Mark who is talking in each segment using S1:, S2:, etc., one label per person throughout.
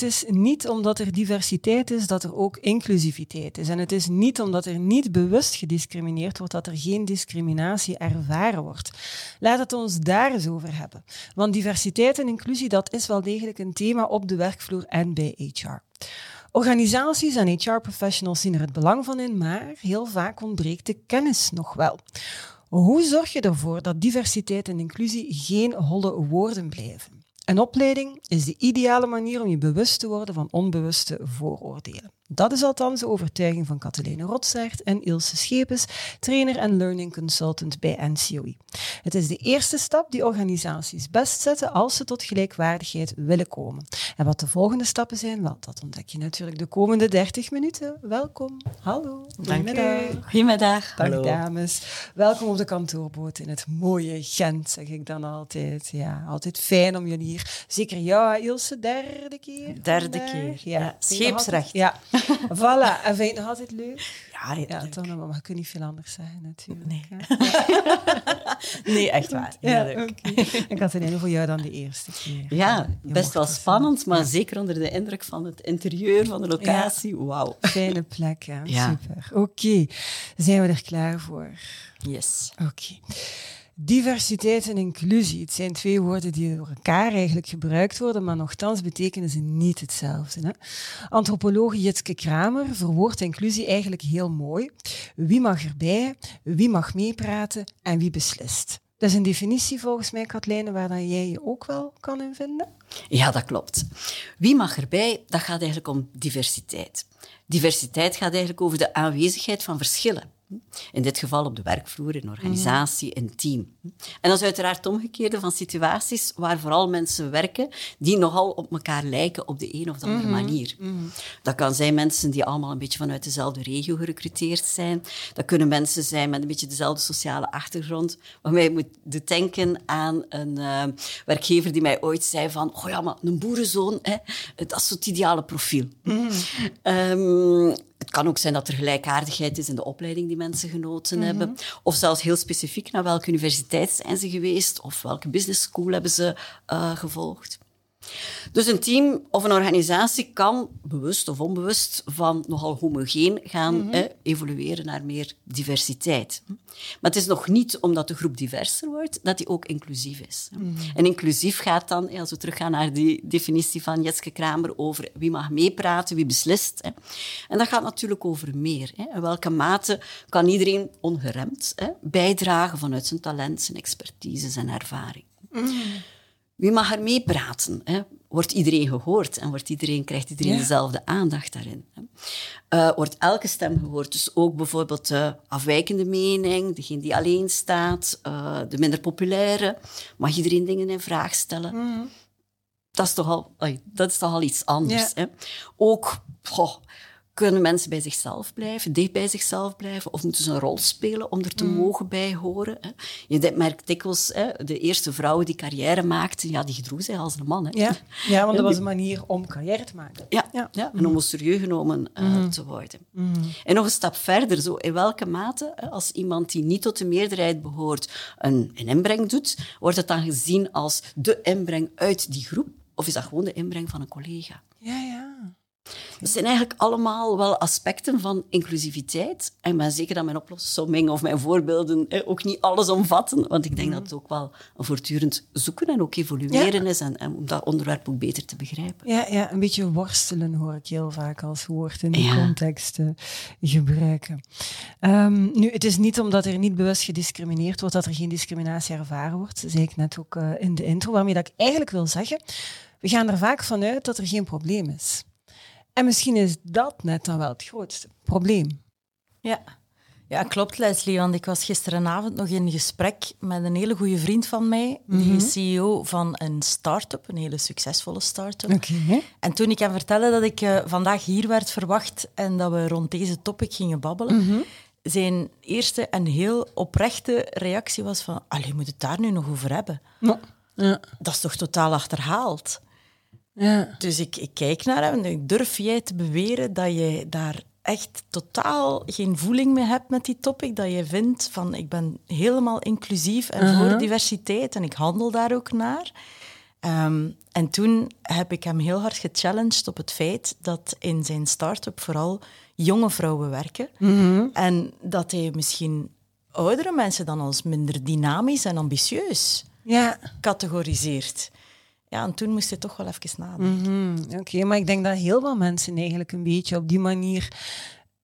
S1: Het is niet omdat er diversiteit is dat er ook inclusiviteit is. En het is niet omdat er niet bewust gediscrimineerd wordt dat er geen discriminatie ervaren wordt. Laat het ons daar eens over hebben. Want diversiteit en inclusie, dat is wel degelijk een thema op de werkvloer en bij HR. Organisaties en HR-professionals zien er het belang van in, maar heel vaak ontbreekt de kennis nog wel. Hoe zorg je ervoor dat diversiteit en inclusie geen holle woorden blijven? Een opleiding is de ideale manier om je bewust te worden van onbewuste vooroordelen. Dat is althans de overtuiging van Katelijne Rotsaert en Ilse Schepens, trainer en learning consultant bij NCOI. Het is de eerste stap die organisaties best zetten als ze tot gelijkwaardigheid willen komen. En wat de volgende stappen zijn, wel, dat ontdek je natuurlijk de komende 30 minuten. Welkom. Hallo.
S2: Goedemiddag. Goedemiddag.
S1: Dag Hallo. dames. Welkom op de kantoorboot in het mooie Gent, zeg ik dan altijd. Ja, altijd fijn om jullie hier. Zeker jou, Ilse, derde keer?
S2: Derde keer. Ja. Scheepsrecht.
S1: Ja. voilà. En vind je het nog altijd leuk? Ja, ja, ja toch, maar je kunt niet veel anders zeggen natuurlijk.
S2: Nee, nee echt waar.
S1: Ja, leuk. Okay. En Katharina, voor jou dan de eerste keer.
S2: Ja, best wel spannend, maar zeker onder de indruk van het interieur van de locatie. Wauw.
S1: Fijne plek, ja. Super. Oké, zijn we er klaar voor?
S2: Yes.
S1: Oké. Diversiteit en inclusie, het zijn twee woorden die door elkaar eigenlijk gebruikt worden, maar nogthans betekenen ze niet hetzelfde. Hè? Antropoloog Jitske Kramer verwoordt inclusie eigenlijk heel mooi. Wie mag erbij, wie mag meepraten en wie beslist. Dat is een definitie volgens mij, Katlijne, waar dan jij je ook wel kan in vinden.
S2: Ja, dat klopt. Wie mag erbij, dat gaat eigenlijk om diversiteit. Diversiteit gaat eigenlijk over de aanwezigheid van verschillen. In dit geval op de werkvloer, in organisatie, in team. En dat is uiteraard omgekeerde van situaties waar vooral mensen werken die nogal op elkaar lijken op de een of de andere mhm. manier. Mhm. Dat kan zijn mensen die allemaal een beetje vanuit dezelfde regio gerecruiteerd zijn. Dat kunnen mensen zijn met een beetje dezelfde sociale achtergrond. Waarbij je moet denken aan een uh, werkgever die mij ooit zei van oh ja, maar een boerenzoon, hè, dat is het ideale profiel. Mm het kan ook zijn dat er gelijkaardigheid is in de opleiding die mensen genoten mhm. hebben. Of zelfs heel specifiek naar welke universiteit zijn ze geweest of welke business school hebben ze uh, gevolgd. Dus een team of een organisatie kan bewust of onbewust van nogal homogeen gaan mm evolueren naar meer diversiteit. Maar het is nog niet omdat de groep diverser wordt dat die ook inclusief is. Mhm. En inclusief gaat dan, als we teruggaan naar die definitie van Jetske Kramer over wie mag meepraten, wie beslist. Hè. En dat gaat natuurlijk over meer. Hè. In welke mate kan iedereen ongeremd hè, bijdragen vanuit zijn talent, zijn expertise, zijn ervaring. Mhm. Wie mag er meepraten? Wordt iedereen gehoord en wordt iedereen, krijgt iedereen dezelfde aandacht daarin? Hè? Uh, wordt elke stem gehoord? Dus ook bijvoorbeeld de afwijkende mening, degene die alleen staat, uh, de minder populaire. Mag iedereen dingen in vraag stellen? Mm. Dat, is toch al, dat is toch al iets anders. Hè? Ook, kunnen mensen bij zichzelf blijven, dicht bij zichzelf blijven, of moeten ze een rol spelen om er te mm. mogen bij horen? Hè? Je merkt dikwijls, hè, de eerste vrouwen die carrière maakten, ja, die gedroegen zich als een man. Hè?
S1: Ja. ja, want dat was een manier om carrière te maken.
S2: Ja, ja. ja. en om mm. serieus genomen uh, te worden. Mm. En nog een stap verder, zo, in welke mate, als iemand die niet tot de meerderheid behoort, een, een inbreng doet, wordt het dan gezien als de inbreng uit die groep? Of is dat gewoon de inbreng van een collega?
S1: Ja, ja.
S2: Dat zijn eigenlijk allemaal wel aspecten van inclusiviteit. En ik ben zeker dat mijn oplossing of mijn voorbeelden ook niet alles omvatten. Want ik denk mm. dat het ook wel een voortdurend zoeken en ook evolueren is. En, om dat onderwerp ook beter te begrijpen.
S1: Ja, ja, een beetje worstelen hoor ik heel vaak als woord in die contexten gebruiken. Um, nu, het is niet omdat er niet bewust gediscrimineerd wordt dat er geen discriminatie ervaren wordt. Dat zei ik net ook uh, in de intro. Waarmee dat ik eigenlijk wil zeggen, we gaan er vaak vanuit dat er geen probleem is. En misschien is dat net dan wel het grootste probleem.
S3: Ja. Ja, klopt Leslie, want ik was gisterenavond nog in gesprek met een hele goede vriend van mij, die mhm. is CEO van een start-up, een hele succesvolle start-up.
S1: Okay.
S3: En toen ik hem vertelde dat ik uh, vandaag hier werd verwacht en dat we rond deze topic gingen babbelen, mhm. zijn eerste en heel oprechte reactie was van... Allee, moet het daar nu nog over hebben?
S1: Ja.
S3: Dat is toch totaal achterhaald?
S1: Ja.
S3: Dus ik, ik kijk naar hem en durf jij te beweren dat je daar echt totaal geen voeling mee hebt met die topic? Dat je vindt van ik ben helemaal inclusief en voor diversiteit en ik handel daar ook naar? Ehm, en toen heb ik hem heel hard gechallenged op het feit dat in zijn start-up vooral jonge vrouwen werken. En dat hij misschien oudere mensen dan als minder dynamisch en ambitieus
S1: Ja.
S3: categoriseert. Ja, en toen moest hij toch wel even nadenken.
S1: Mhm, Oké, maar ik denk dat heel veel mensen eigenlijk een beetje op die manier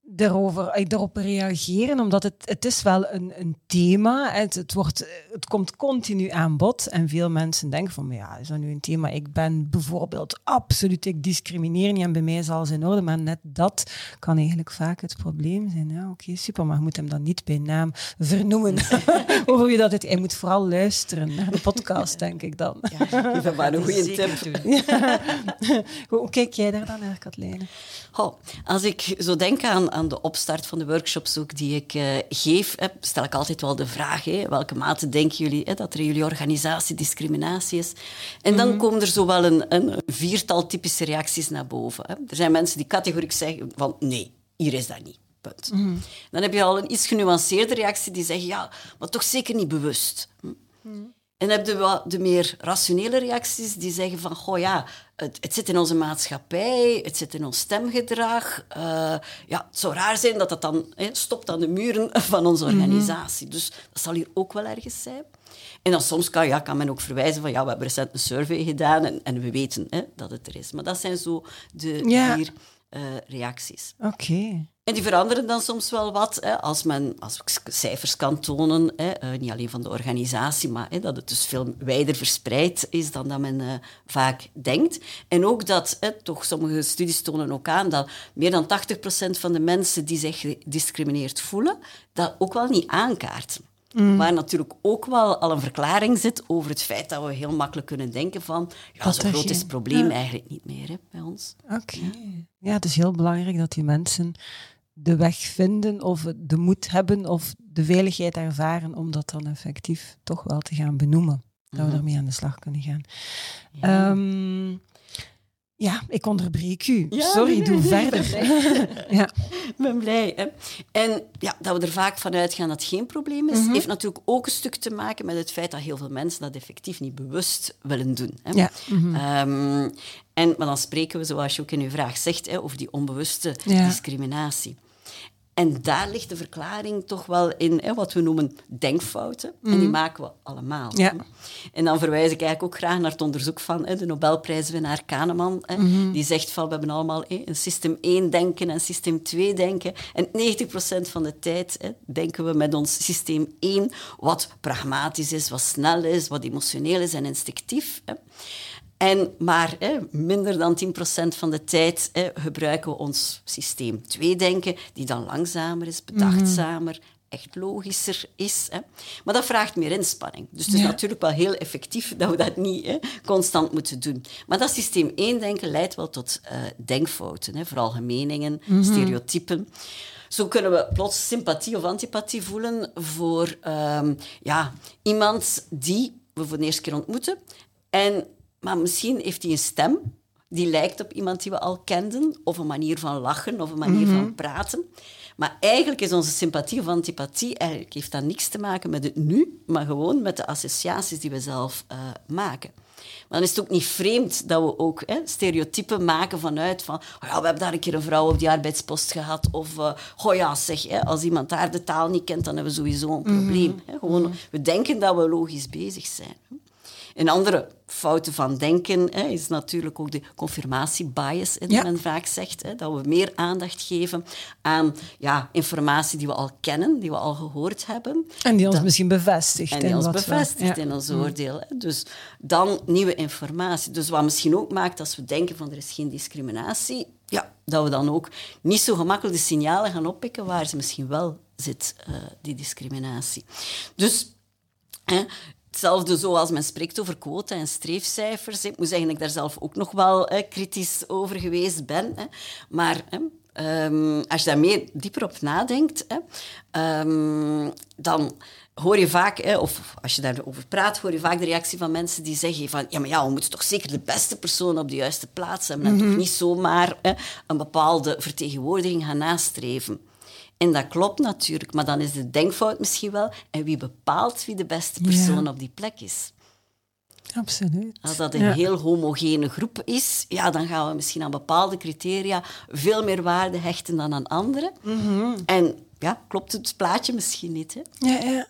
S1: daarover, eh, daarop reageren, omdat het, het is wel een, een thema. Het, het, wordt, het komt continu aan bod en veel mensen denken van, ja, is dat nu een thema? Ik ben bijvoorbeeld absoluut, ik discrimineer niet en bij mij is alles in orde, maar net dat kan eigenlijk vaak het probleem zijn. Ja, oké, super, maar je moet hem dan niet bij naam vernoemen over wie dat het... Hij moet vooral luisteren naar de podcast, denk ik dan.
S2: Dat is maar een goede tip.
S1: Hoe kijk jij daar dan naar, Katlijne?
S2: Goh, als ik zo denk aan, aan de opstart van de workshops ook die ik eh, geef, hè, stel ik altijd wel de vraag, hè, welke mate denken jullie hè, dat er in jullie organisatie discriminatie is? En dan komen er zo wel een, een viertal typische reacties naar boven. Hè. Er zijn mensen die categoriek zeggen van nee, hier is dat niet. Punt. Dan heb je al een iets genuanceerde reactie die zeggen ja, maar toch zeker niet bewust. Hm. En heb je de meer rationele reacties die zeggen van, goh ja, het, het zit in onze maatschappij, het zit in ons stemgedrag. eh, ja, het zou raar zijn dat dat dan hè, stopt aan de muren van onze organisatie. Dus dat zal hier ook wel ergens zijn. En dan soms kan, ja, kan men ook verwijzen van, ja, we hebben recent een survey gedaan en, en we weten hè, dat het er is. Maar dat zijn zo de
S1: Ja.
S2: vier eh, reacties.
S1: Oké.
S2: En die veranderen dan soms wel wat, hè, als men als ik cijfers kan tonen, hè, eh, niet alleen van de organisatie, maar hè, dat het dus veel wijder verspreid is dan dat men eh, vaak denkt. En ook dat, hè, toch sommige studies tonen ook aan, dat meer dan 80% van de mensen die zich gediscrimineerd voelen, dat ook wel niet aankaarten. Waar natuurlijk ook wel al een verklaring zit over het feit dat we heel makkelijk kunnen denken van ja, zo groot is het probleem
S1: ja.
S2: eigenlijk niet meer hè, bij ons.
S1: Oké. Ja, het is heel belangrijk dat die mensen de weg vinden of de moed hebben of de veiligheid ervaren om dat dan effectief toch wel te gaan benoemen. Dat we ermee aan de slag kunnen gaan. Ja, ja ik onderbreek u.
S2: Ja,
S1: Sorry, doe verder. ja.
S2: Ik ben blij. Hè? En ja, dat we er vaak van uitgaan dat het geen probleem is, heeft natuurlijk ook een stuk te maken met het feit dat heel veel mensen dat effectief niet bewust willen doen. Hè?
S1: Ja.
S2: Ehm, en, maar dan spreken we, zoals je ook in uw vraag zegt, hè, over die onbewuste
S1: Ja.
S2: discriminatie. En daar ligt de verklaring toch wel in hè, wat we noemen denkfouten. En die maken we allemaal.
S1: Ja.
S2: En dan verwijs ik eigenlijk ook graag naar het onderzoek van hè, de Nobelprijswinnaar Kahneman. Hè, Die zegt van, we hebben allemaal hè, een systeem 1 denken en systeem 2 denken. En 90% van de tijd hè, denken we met ons systeem 1, wat pragmatisch is, wat snel is, wat emotioneel is en instinctief. En maar hè, minder dan 10% van de tijd hè, gebruiken we ons systeem 2-denken, die dan langzamer is, bedachtzamer, echt logischer is. Hè. Maar dat vraagt meer inspanning. Dus het is
S1: Ja.
S2: natuurlijk wel heel effectief dat we dat niet hè, constant moeten doen. Maar dat systeem 1-denken leidt wel tot eh, denkfouten, hè, vooral meningen, stereotypen. Zo kunnen we plots sympathie of antipathie voelen voor ehm, ja, iemand die we voor de eerste keer ontmoeten. En, maar misschien heeft hij een stem die lijkt op iemand die we al kenden, of een manier van lachen, of een manier van praten. Maar eigenlijk is onze sympathie of antipathie, eigenlijk heeft dat niks te maken met het nu, maar gewoon met de associaties die we zelf eh, maken. Maar dan is het ook niet vreemd dat we ook hè, stereotypen maken vanuit van oh ja, we hebben daar een keer een vrouw op die arbeidspost gehad of uh, oh ja, zeg, hè, als iemand daar de taal niet kent, dan hebben we sowieso een probleem. Hè. Gewoon, we denken dat we logisch bezig zijn. Een andere fouten van denken hè, is natuurlijk ook de confirmatiebias, hè, die
S1: Ja.
S2: men vaak zegt. Hè, dat we meer aandacht geven aan ja, informatie die we al kennen, die we al gehoord hebben.
S1: En die ons
S2: Dat-
S1: misschien bevestigt.
S2: En die ons
S1: we-
S2: bevestigt
S1: ja.
S2: in ons oordeel. Hè. Dus dan nieuwe informatie. Dus wat misschien ook maakt als we denken van er is geen discriminatie, ja, dat we dan ook niet zo gemakkelijk de signalen gaan oppikken waar ze misschien wel zit, eh, die discriminatie. Dus hè, hetzelfde zoals men spreekt over quota en streefcijfers. Ik moet zeggen dat ik daar zelf ook nog wel hè, kritisch over geweest ben. Hè. Maar hè, ehm, als je daar meer dieper op nadenkt, hè, ehm, dan hoor je vaak, hè, of als je daarover praat, hoor je vaak de reactie van mensen die zeggen van ja, maar ja, we moeten toch zeker de beste persoon op de juiste plaats hebben en toch niet zomaar hè, een bepaalde vertegenwoordiging gaan nastreven. En dat klopt natuurlijk, maar dan is de denkfout misschien wel. En wie bepaalt wie de beste persoon
S1: Ja.
S2: op die plek is?
S1: Absoluut.
S2: Als dat een
S1: Ja.
S2: heel homogene groep is, ja, dan gaan we misschien aan bepaalde criteria veel meer waarde hechten dan aan andere.
S1: Mhm.
S2: En ja, klopt het plaatje misschien niet. Hè?
S1: Ja, ja.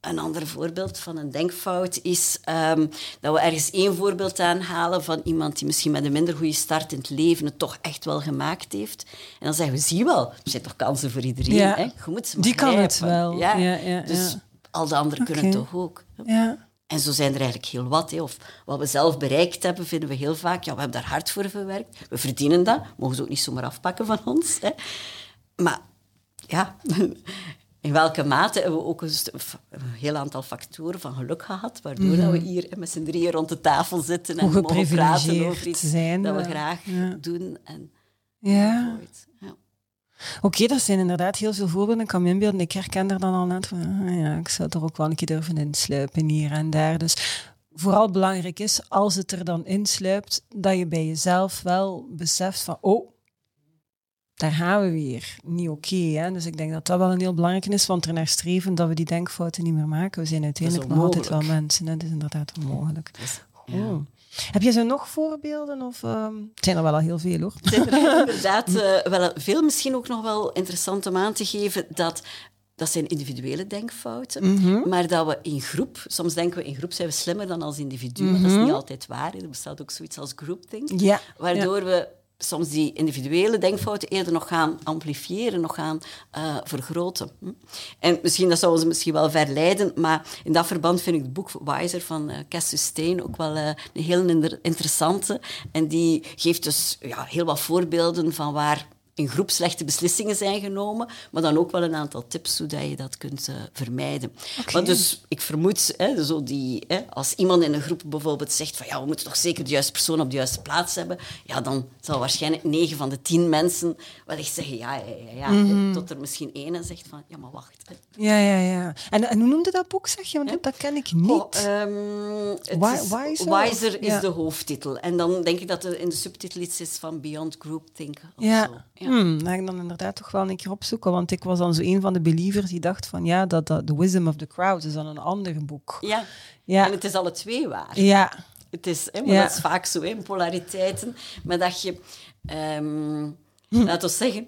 S2: Een ander voorbeeld van een denkfout is ehm, dat we ergens één voorbeeld aanhalen van iemand die misschien met een minder goede start in het leven het toch echt wel gemaakt heeft. En dan zeggen we, zie je wel, er zijn toch kansen voor iedereen.
S1: Ja.
S2: Hè? Je moet ze
S1: Die kan het wel.
S2: Ja.
S1: Ja,
S2: dus al de anderen kunnen
S1: Oké.
S2: toch ook.
S1: ja.
S2: En zo zijn er eigenlijk heel wat. Hè. Of wat we zelf bereikt hebben, vinden we heel vaak. Ja, we hebben daar hard voor verwerkt. We verdienen dat. Mogen ze ook niet zomaar afpakken van ons. Hè. Maar ja, in welke mate hebben we ook een, heel aantal factoren van geluk gehad, waardoor dat we hier hè, met z'n drieën rond de tafel zitten en
S1: Mhm.
S2: Mogen praten over iets
S1: zijn
S2: dat we
S1: we.
S2: graag
S1: Ja.
S2: doen. En
S1: ja. Oké, dat zijn inderdaad heel veel voorbeelden. Ik kan me inbeelden, ik herken er dan al net van, ah ja, ik zou er ook wel een keer durven insluipen hier en daar. Dus vooral belangrijk is, als het er dan insluipt, dat je bij jezelf wel beseft van, oh, daar gaan we weer. Niet oké. hè. dus ik denk dat dat wel een heel belangrijke is, want er naar streven dat we die denkfouten niet meer maken. We zijn uiteindelijk nog altijd wel mensen. Hè. Dat is inderdaad onmogelijk.
S2: Ja.
S1: Heb je zo nog voorbeelden? Of, ehm, het zijn er wel al heel veel hoor.
S2: Het zijn er inderdaad eh, wel veel. Misschien ook nog wel interessant om aan te geven dat dat zijn individuele denkfouten,
S1: Mhm.
S2: maar dat we in groep, soms denken we in groep zijn we slimmer dan als individu, maar dat is niet altijd waar. Er bestaat ook zoiets als groupthink,
S1: Mhm. Ja.
S2: waardoor we soms die individuele denkfouten eerder nog gaan amplifiëren, nog gaan eh, vergroten. Hm. En misschien, dat zou ons misschien wel verleiden, maar in dat verband vind ik het boek Wiser van eh Cass Sustain ook wel eh, een heel interessante. En die geeft dus ja, heel wat voorbeelden van waar in groep slechte beslissingen zijn genomen, maar dan ook wel een aantal tips hoe dat je dat kunt eh, vermijden. Want dus ik vermoed, hè, zo die, hè, als iemand in een groep bijvoorbeeld zegt van ja, we moeten toch zeker de juiste persoon op de juiste plaats hebben, ja, dan zal waarschijnlijk negen van de tien mensen wel echt zeggen ja, ja, ja, ja.
S1: Mhm.
S2: Tot er misschien één zegt van ja, maar wacht. Hè.
S1: Ja, ja, ja. En, en hoe noemde dat boek, zeg je? Want dat- dat ken ik niet.
S2: Oh, ehm, is-
S1: Wiser,
S2: is
S1: ja.
S2: de hoofdtitel. En dan denk ik dat er in de subtitel iets is van Beyond Groupthink of
S1: Ja,
S2: zo. Ja.
S1: Hmm, dat ga ik dan inderdaad toch wel een keer opzoeken, want ik was dan zo een van de believers die dacht van ja, dat, dat The Wisdom of the Crowd is dan een ander boek.
S2: Ja.
S1: Ja.
S2: En het is alle twee waar.
S1: Ja,
S2: Het is, hè, maar
S1: Ja.
S2: dat is vaak zo hè, in polariteiten. Maar dat je, ehm
S1: Hm.
S2: laten we zeggen,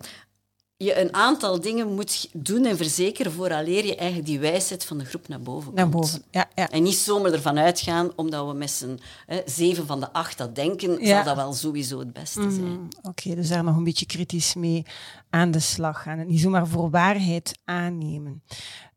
S2: je een aantal dingen moet doen en verzekeren vooraleer je eigenlijk die wijsheid van de groep naar boven komt.
S1: naar boven. Ja, ja.
S2: En niet zomaar ervan uitgaan, omdat we met z'n hè, zeven van de acht dat denken,
S1: Ja.
S2: zal dat wel sowieso het beste zijn.
S1: Mm, Oké, dus daar nog een beetje kritisch mee aan de slag gaan. En niet zomaar voor waarheid aannemen.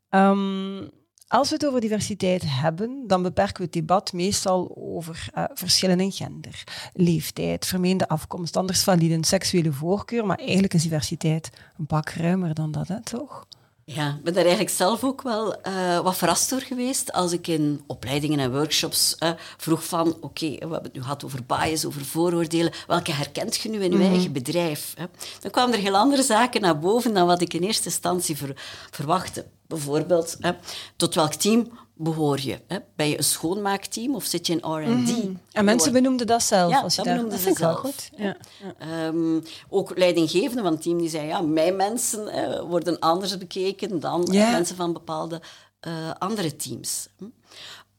S1: Ehm, als we het over diversiteit hebben, dan beperken we het debat meestal over eh, verschillen in gender, leeftijd, vermeende afkomst, anders valide, seksuele voorkeur. Maar eigenlijk is diversiteit een pak ruimer dan dat, hè, toch?
S2: Ja, ik ben daar eigenlijk zelf ook wel eh, wat verrast door geweest als ik in opleidingen en workshops eh, vroeg van oké, we hebben het nu gehad over bias, over vooroordelen, welke herkent je nu in je eigen bedrijf? Hè? Dan kwamen er heel andere zaken naar boven dan wat ik in eerste instantie ver- verwachtte. Bijvoorbeeld, hè, tot welk team behoor je? Hè? Ben je een schoonmaakteam of zit je in R&D?
S1: En mensen benoemden dat zelf.
S2: Ja,
S1: als je
S2: dat
S1: daar...
S2: benoemden
S1: vind
S2: ze
S1: ik wel
S2: zelf.
S1: goed. Ja. Ja.
S2: Ehm, ook leidinggevenden van het team die zeiden, ja, mijn mensen eh, worden anders bekeken dan mensen van bepaalde eh, andere teams. Hm.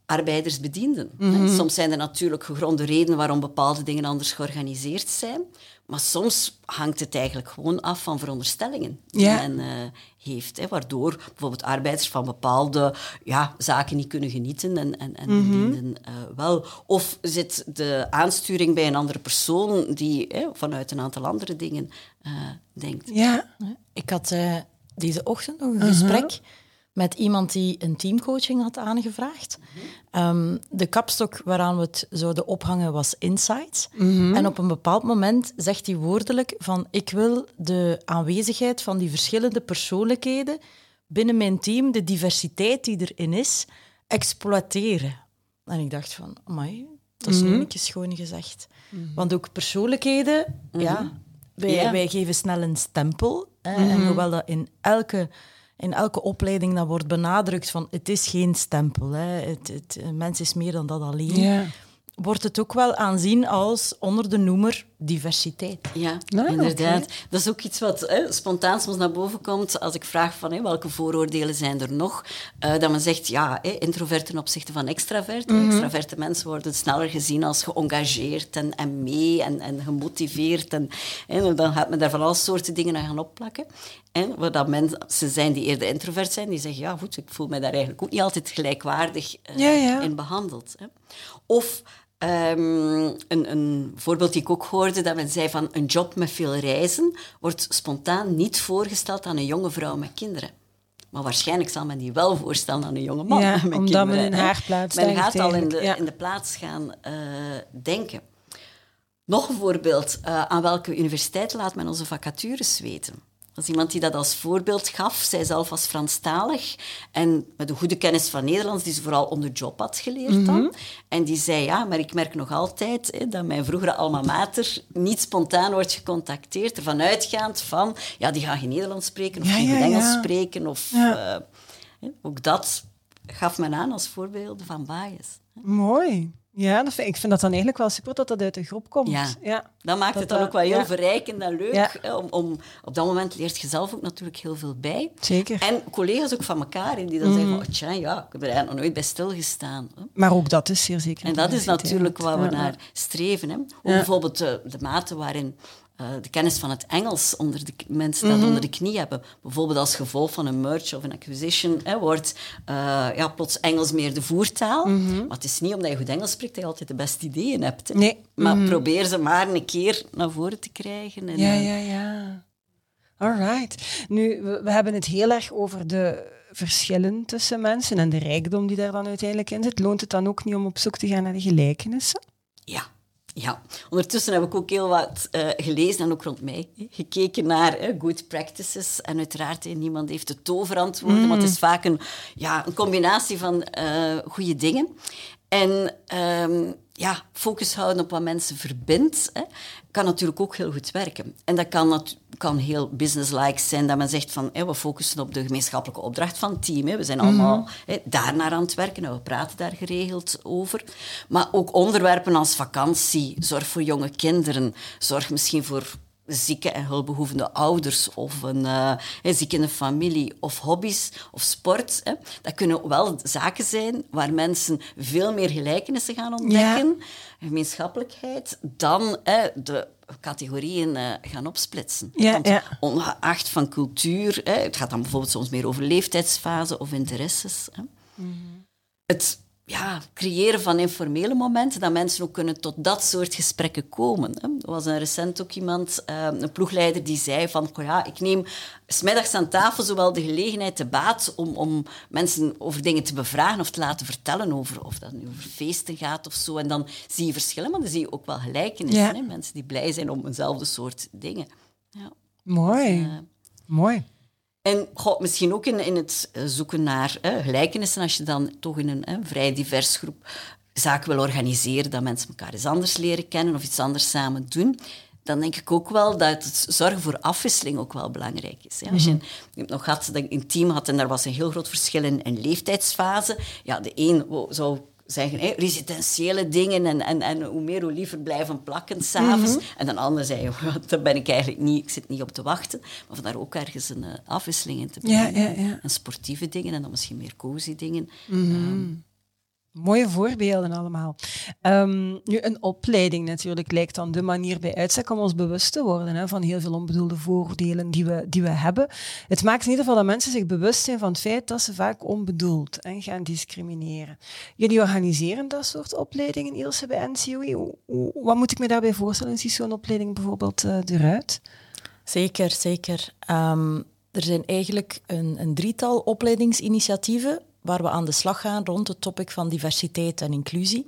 S2: Arbeidersbedienden.
S1: Mhm.
S2: Soms zijn er natuurlijk gegronde redenen waarom bepaalde dingen anders georganiseerd zijn. Maar soms hangt het eigenlijk gewoon af van veronderstellingen die
S1: Ja.
S2: men eh, heeft. Hè, waardoor bijvoorbeeld arbeiders van bepaalde ja, zaken niet kunnen genieten en, en, en
S1: Mhm.
S2: eh, wel. Of zit de aansturing bij een andere persoon die hè, vanuit een aantal andere dingen eh, denkt.
S1: ja.
S3: Ik had eh, deze ochtend nog een gesprek met iemand die een teamcoaching had aangevraagd. Ehm, de kapstok waaraan we het zouden ophangen was insights. En op een bepaald moment zegt hij woordelijk van ik wil de aanwezigheid van die verschillende persoonlijkheden binnen mijn team, de diversiteit die erin is, exploiteren. En ik dacht van, amai, dat is nu een keer schoon gezegd. Want ook persoonlijkheden, ja, Wij,
S2: Ja.
S3: wij geven snel een stempel. Hè, En hoewel dat in elke, in elke opleiding dat wordt benadrukt van het is geen stempel. Hè. Het, het, een mens is meer dan dat alleen.
S1: Ja.
S3: Wordt het ook wel aanzien als onder de noemer diversiteit.
S2: Ja, inderdaad. Dat is ook iets wat hè, spontaan soms naar boven komt als ik vraag van hè, welke vooroordelen zijn er nog. Eh, dat men zegt, ja, hè, introvert ten opzichte van extravert.
S1: Mhm.
S2: Extraverte mensen worden sneller gezien als geëngageerd en, en mee en, en gemotiveerd. En, hè, dan gaat men daar van alle soorten dingen aan gaan opplakken. En waar dat mensen zijn die eerder introvert zijn, die zeggen, ja goed, ik voel me daar eigenlijk ook niet altijd gelijkwaardig
S1: Ja, ja.
S2: in behandeld. Hè. Of ehm, een, een voorbeeld die ik ook hoorde, dat men zei van een job met veel reizen wordt spontaan niet voorgesteld aan een jonge vrouw met kinderen. Maar waarschijnlijk zal men die wel voorstellen aan een jonge man
S1: Ja,
S2: met
S1: omdat
S2: kinderen.
S1: men in haar plaats
S2: Men gaat al in de,
S1: ja.
S2: in de plaats gaan eh, denken. Nog een voorbeeld. eh, aan welke universiteit laat men onze vacatures weten? Is iemand die dat als voorbeeld gaf. Zij zelf was Franstalig en met een goede kennis van Nederlands, die ze vooral on the job had geleerd dan.
S1: Mhm.
S2: En die zei, ja, maar ik merk nog altijd hè, dat mijn vroegere alma mater niet spontaan wordt gecontacteerd, ervan uitgaand van, ja, die gaan geen Nederlands spreken of
S1: Ja,
S2: geen
S1: ja,
S2: Engels
S1: ja.
S2: spreken. Of, eh, ook dat gaf men aan als voorbeelden van bias.
S1: Mooi. Ja, dat vind, ik vind dat dan eigenlijk wel super dat dat uit de groep komt.
S2: Ja.
S1: ja.
S2: Dat maakt
S1: Dat
S2: het dan
S1: dat-
S2: ook wel heel
S1: ja.
S2: verrijkend en leuk.
S1: Ja.
S2: hè, om, om, op dat moment leert je zelf ook natuurlijk heel veel bij.
S1: Zeker.
S2: En collega's ook van elkaar, die dan zeggen van, oh, tja, ja, ik heb er eigenlijk nog nooit bij stilgestaan. Hè.
S1: Maar ook dat is zeer zeker.
S2: En dat is natuurlijk waar we naar streven. Hè. Ook bijvoorbeeld de, de mate waarin eh, de kennis van het Engels onder de mensen
S1: Mhm.
S2: dat onder de knie hebben. Bijvoorbeeld als gevolg van een merge of een acquisition hè, wordt eh, ja, plots Engels meer de voertaal. Maar het is niet omdat je goed Engels spreekt dat je altijd de beste ideeën hebt. Hè.
S1: Mhm. Nee.
S2: Maar probeer ze maar een keer naar voren te krijgen. En,
S1: Ja,
S2: eh,
S1: ja, ja. Alright. Nu, we, we hebben het heel erg over de verschillen tussen mensen en de rijkdom die daar dan uiteindelijk in zit. Loont het dan ook niet om op zoek te gaan naar de gelijkenissen?
S2: Ja. Ja, ondertussen heb ik ook heel wat eh, gelezen en ook rond mij gekeken naar good practices. En uiteraard, niemand heeft de toverantwoorden, maar het is vaak een, ja, een combinatie van eh goede dingen. En ehm, ja, focus houden op wat mensen verbindt, hè, kan natuurlijk ook heel goed werken. En dat kan, kan heel businesslike zijn, dat men zegt van hè, we focussen op de gemeenschappelijke opdracht van het team. Hè. We zijn allemaal hè, daarnaar aan het werken en we praten daar geregeld over. Maar ook onderwerpen als vakantie, zorg voor jonge kinderen, zorg misschien voor zieke en hulpbehoevende ouders of een in de familie of hobby's of sport. Hè. Dat kunnen wel zaken zijn waar mensen veel meer gelijkenissen gaan ontdekken, gemeenschappelijkheid, dan hè, de categorieën eh, gaan opsplitsen.
S1: Ja,
S2: Want
S1: ja.
S2: ongeacht van cultuur, hè, het gaat dan bijvoorbeeld soms meer over leeftijdsfase of interesses. Hè. Het ja, creëren van informele momenten, dat mensen ook kunnen tot dat soort gesprekken komen. hè. Er was een recent ook iemand, eh, een ploegleider, die zei van, "Goh ja, ik neem smiddags aan tafel zowel de gelegenheid te baat om, om mensen over dingen te bevragen of te laten vertellen over of dat nu over feesten gaat of zo. En dan zie je verschillen, maar dan zie je ook wel gelijkenissen.
S1: Ja.
S2: Hè? Mensen die blij zijn om eenzelfde soort dingen. Ja.
S1: Mooi.
S2: Eh,
S1: Mooi.
S2: En goh, misschien ook in, in het eh, zoeken naar eh, gelijkenissen, als je dan toch in een eh, vrij divers groep zaken wil organiseren, dat mensen elkaar eens anders leren kennen of iets anders samen doen, dan denk ik ook wel dat het zorgen voor afwisseling ook wel belangrijk is. hè. Als je, heb nog gehad dat ik een team had en daar was een heel groot verschil in, in leeftijdsfase. Ja, de een zou zeggen, residentiële dingen en, en, en hoe meer hoe liever blijven plakken s'avonds. En dan ander zei, "Ja, daar ben ik eigenlijk niet, ik zit niet op te wachten. Maar vandaar ook ergens een eh, afwisseling in te brengen.
S1: ja, ja.
S2: En sportieve dingen en dan misschien meer cozy dingen.
S1: Mooie voorbeelden allemaal. Ehm, nu, een opleiding natuurlijk lijkt dan de manier bij uitstek om ons bewust te worden hè, van heel veel onbedoelde vooroordelen die we, die we hebben. Het maakt in ieder geval dat mensen zich bewust zijn van het feit dat ze vaak onbedoeld en gaan discrimineren. Jullie organiseren dat soort opleidingen, Ilse, bij NCOE. Hoe- Wat moet ik me daarbij voorstellen? Ziet zo'n opleiding bijvoorbeeld eh, eruit?
S3: Zeker, zeker. Ehm, er zijn eigenlijk een, een drietal opleidingsinitiatieven waar we aan de slag gaan rond het topic van diversiteit en inclusie.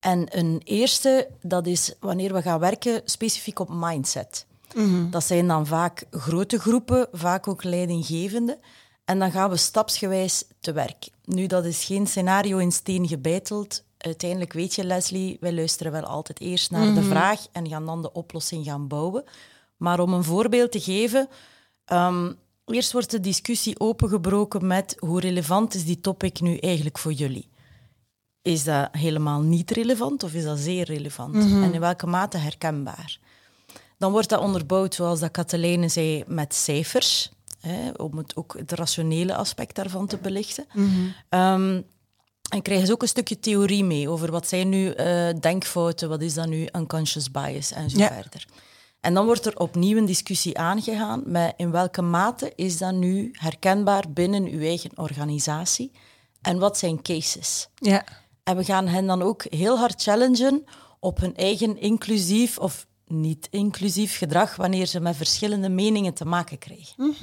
S3: En een eerste, dat is wanneer we gaan werken specifiek op mindset. Dat zijn dan vaak grote groepen, vaak ook leidinggevende. En dan gaan we stapsgewijs te werk. Nu, dat is geen scenario in steen gebeiteld. Uiteindelijk weet je, Leslie, wij luisteren wel altijd eerst naar de vraag en gaan dan de oplossing gaan bouwen. Maar om een voorbeeld te geven, ehm, eerst wordt de discussie opengebroken met hoe relevant is die topic nu eigenlijk voor jullie? Is dat helemaal niet relevant of is dat zeer relevant? En in welke mate herkenbaar? Dan wordt dat onderbouwd, zoals dat Katelijne zei, met cijfers, hè, om het, ook het rationele aspect daarvan te belichten. Ehm, en krijgen ze ook een stukje theorie mee over wat zijn nu eh, denkfouten, wat is dat nu unconscious bias en zo
S1: Ja.
S3: verder. En dan wordt er opnieuw een discussie aangegaan met in welke mate is dat nu herkenbaar binnen uw eigen organisatie en wat zijn cases.
S1: Ja.
S3: En we gaan hen dan ook heel hard challengen op hun eigen inclusief of niet inclusief gedrag wanneer ze met verschillende meningen te maken krijgen.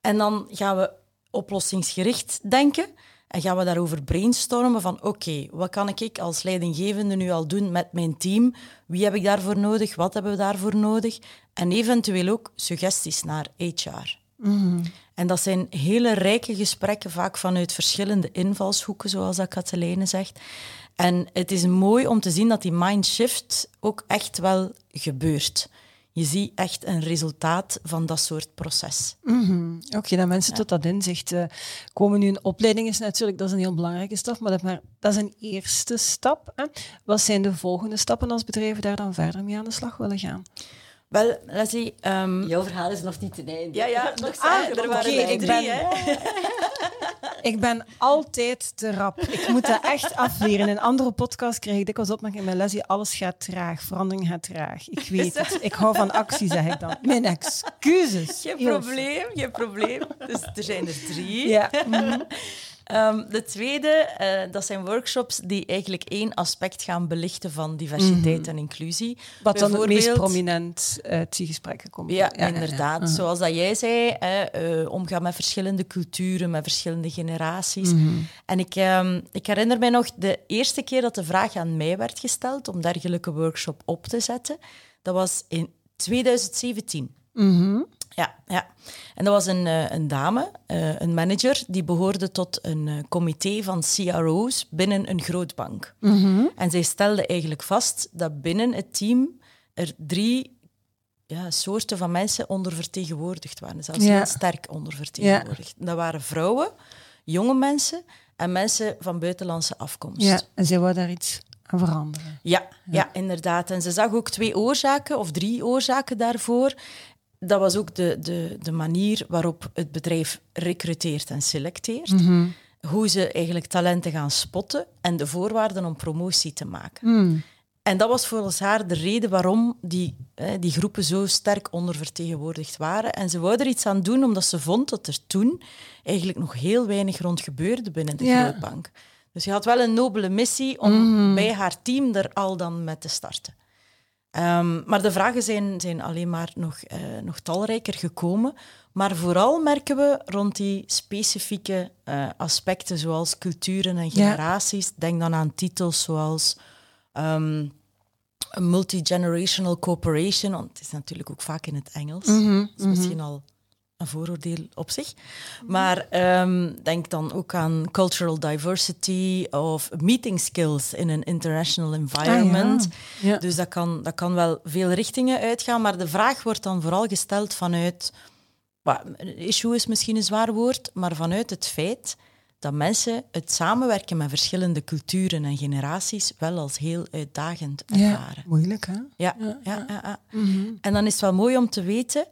S3: En dan gaan we oplossingsgericht denken en gaan we daarover brainstormen van oké, wat kan ik als leidinggevende nu al doen met mijn team? Wie heb ik daarvoor nodig? Wat hebben we daarvoor nodig? En eventueel ook suggesties naar HR. En dat zijn hele rijke gesprekken, vaak vanuit verschillende invalshoeken, zoals dat Katelijne zegt. En het is mooi om te zien dat die mindshift ook echt wel gebeurt. Je ziet echt een resultaat van dat soort proces.
S1: Oké, dat mensen tot dat inzicht eh, komen. Nu, een opleiding is natuurlijk dat is een heel belangrijke stap, maar dat, maar dat is een eerste stap. Hè. Wat zijn de volgende stappen als bedrijven daar dan verder mee aan de slag willen gaan?
S3: Wel, Leslie... ehm,
S2: Jouw verhaal is nog niet ten einde.
S3: ja, ja, nog
S1: Ah,
S3: er
S1: oké,
S3: waren er
S1: ik
S3: drie,
S1: ben-
S3: hè.
S1: Ik ben altijd te rap. Ik moet dat echt afleren. In andere podcasts krijg ik dikwijls opmerkingen met Leslie, alles gaat traag, verandering gaat traag. Ik weet het. Ik hou van actie, zeg ik dan. Mijn excuses.
S3: Geen probleem, geen probleem. Dus er zijn er drie.
S1: Ja. mhm.
S3: Ehm, de tweede, eh, dat zijn workshops die eigenlijk één aspect gaan belichten van diversiteit en inclusie.
S1: Wat dan het meest prominent uit die gesprekken komt.
S3: Ja, inderdaad. Zoals dat jij zei, hè, eh, omgaan met verschillende culturen, met verschillende generaties. En ik, ehm, ik herinner mij nog de eerste keer dat de vraag aan mij werd gesteld om dergelijke workshop op te zetten. Dat was in 2017. Ja, ja. En dat was een, eh, een dame, eh, een manager, die behoorde tot een eh, comité van CRO's binnen een grootbank. En zij stelde eigenlijk vast dat binnen het team er drie ja, soorten van mensen ondervertegenwoordigd waren. Zelfs
S1: Ja.
S3: heel sterk ondervertegenwoordigd. Dat waren vrouwen, jonge mensen en mensen van buitenlandse afkomst.
S1: Ja, en zij wou daar iets aan veranderen.
S3: Ja, ja. inderdaad. En ze zag ook twee oorzaken, of drie oorzaken daarvoor. Dat was ook de, de, de manier waarop het bedrijf recruteert en selecteert. Hoe ze eigenlijk talenten gaan spotten en de voorwaarden om promotie te maken. En dat was volgens haar de reden waarom die, die groepen zo sterk ondervertegenwoordigd waren. En ze wou er iets aan doen, omdat ze vond dat er toen eigenlijk nog heel weinig rond gebeurde binnen de
S1: Ja.
S3: grootbank. Dus je had wel een nobele missie om bij haar team er al dan met te starten. Ehm, maar de vragen zijn, zijn alleen maar nog, eh, nog talrijker gekomen. Maar vooral merken we rond die specifieke eh, aspecten, zoals culturen en generaties. Denk dan aan titels zoals a multi-generational cooperation, want het is natuurlijk ook vaak in het Engels. Dat is misschien al een vooroordeel op zich. Maar ehm, denk dan ook aan cultural diversity of meeting skills in een international environment.
S1: Ah, ja.
S3: Dus dat kan, dat kan wel veel richtingen uitgaan, maar de vraag wordt dan vooral gesteld vanuit... well, issue is misschien een zwaar woord, maar vanuit het feit dat mensen het samenwerken met verschillende culturen en generaties wel als heel uitdagend
S1: Ja,
S3: ervaren.
S1: moeilijk hè?
S3: Ja, ja, ja, ja. En dan is het wel mooi om te weten,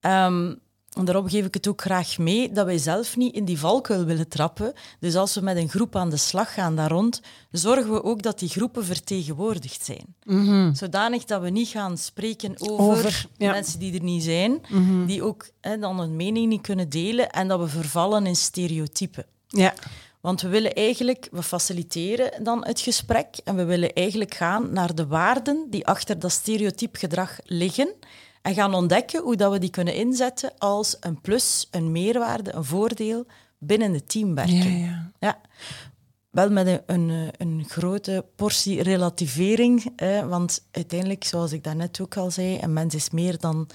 S3: ehm, en daarom geef ik het ook graag mee, dat wij zelf niet in die valkuil willen trappen. Dus als we met een groep aan de slag gaan daar rond, zorgen we ook dat die groepen vertegenwoordigd zijn. Zodanig dat we niet gaan spreken over,
S1: Over, ja.
S3: mensen die er niet zijn, die ook hè, dan hun mening niet kunnen delen en dat we vervallen in stereotypen.
S1: Ja.
S3: Want we willen eigenlijk, we faciliteren dan het gesprek en we willen eigenlijk gaan naar de waarden die achter dat stereotyp gedrag liggen en gaan ontdekken hoe dat we die kunnen inzetten als een plus, een meerwaarde, een voordeel binnen de
S1: Ja,
S3: teamwerking.
S1: ja.
S3: Ja. Wel met een, een, een grote portie relativering, hè, want uiteindelijk, zoals ik daarnet ook al zei, een mens is meer dan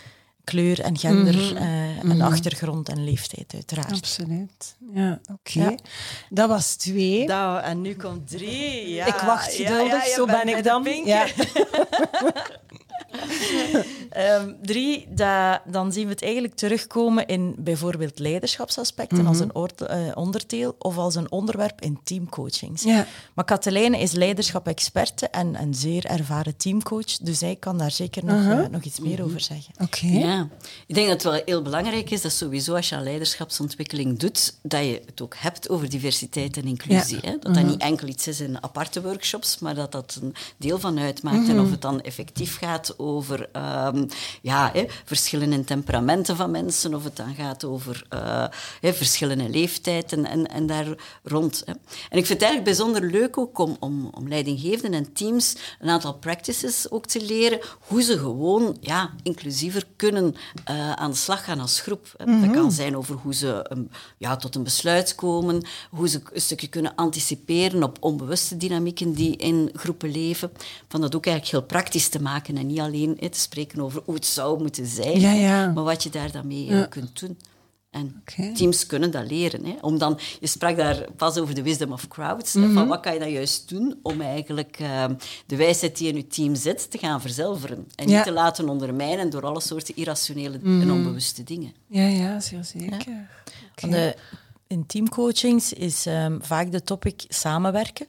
S3: kleur en gender eh, en achtergrond en leeftijd, uiteraard.
S1: Absoluut. Ja, oké.
S3: Ja.
S1: Dat was twee.
S3: Nou, en nu komt drie. Ja,
S1: ik wacht
S3: ja,
S1: geduldig,
S3: ja,
S1: zo ben
S3: bij
S1: ik dan. Ja.
S3: Ehm, drie, dat, dan zien we het eigenlijk terugkomen in bijvoorbeeld leiderschapsaspecten als een eh, onderdeel of als een onderwerp in teamcoachings.
S1: Ja.
S3: Maar Katelijne is leiderschap-experte en een zeer ervaren teamcoach, dus hij kan daar zeker nog, eh, nog iets meer over zeggen.
S1: Oké.
S2: Ja, ik denk dat het wel heel belangrijk is dat sowieso als je aan leiderschapsontwikkeling doet, dat je het ook hebt over diversiteit en inclusie.
S1: Ja.
S2: Hè? Dat dat niet enkel iets is in aparte workshops, maar dat dat een deel van uitmaakt. En of het dan effectief gaat over ehm, ja, hè, verschillen in temperamenten van mensen, of het dan gaat over eh, hè, verschillen in leeftijd en, en, en daar rond. Hè. En ik vind het eigenlijk bijzonder leuk ook om, om, om leidinggevenden en teams een aantal practices ook te leren, hoe ze gewoon ja, inclusiever kunnen eh, aan de slag gaan als groep. Hè. Dat kan zijn over hoe ze um, ja, tot een besluit komen, hoe ze een stukje kunnen anticiperen op onbewuste dynamieken die in groepen leven. Van dat ook eigenlijk heel praktisch te maken en niet alleen hè, te spreken over hoe het zou moeten zijn,
S1: Ja,
S2: hè,
S1: ja.
S2: maar wat je daar dan mee eh, kunt doen. En teams kunnen dat leren. Hè. Om dan, je sprak daar pas over de wisdom of crowds. hè,
S1: Mhm.
S2: Van wat kan je dan juist doen om eigenlijk eh, de wijsheid die in je team zit te gaan verzilveren. En
S1: Ja.
S2: niet te laten ondermijnen door alle soorten irrationele
S1: Mhm.
S2: en onbewuste dingen.
S1: Ja, ja, zeer zeker.
S3: Van de, in teamcoachings is ehm, vaak de topic samenwerken.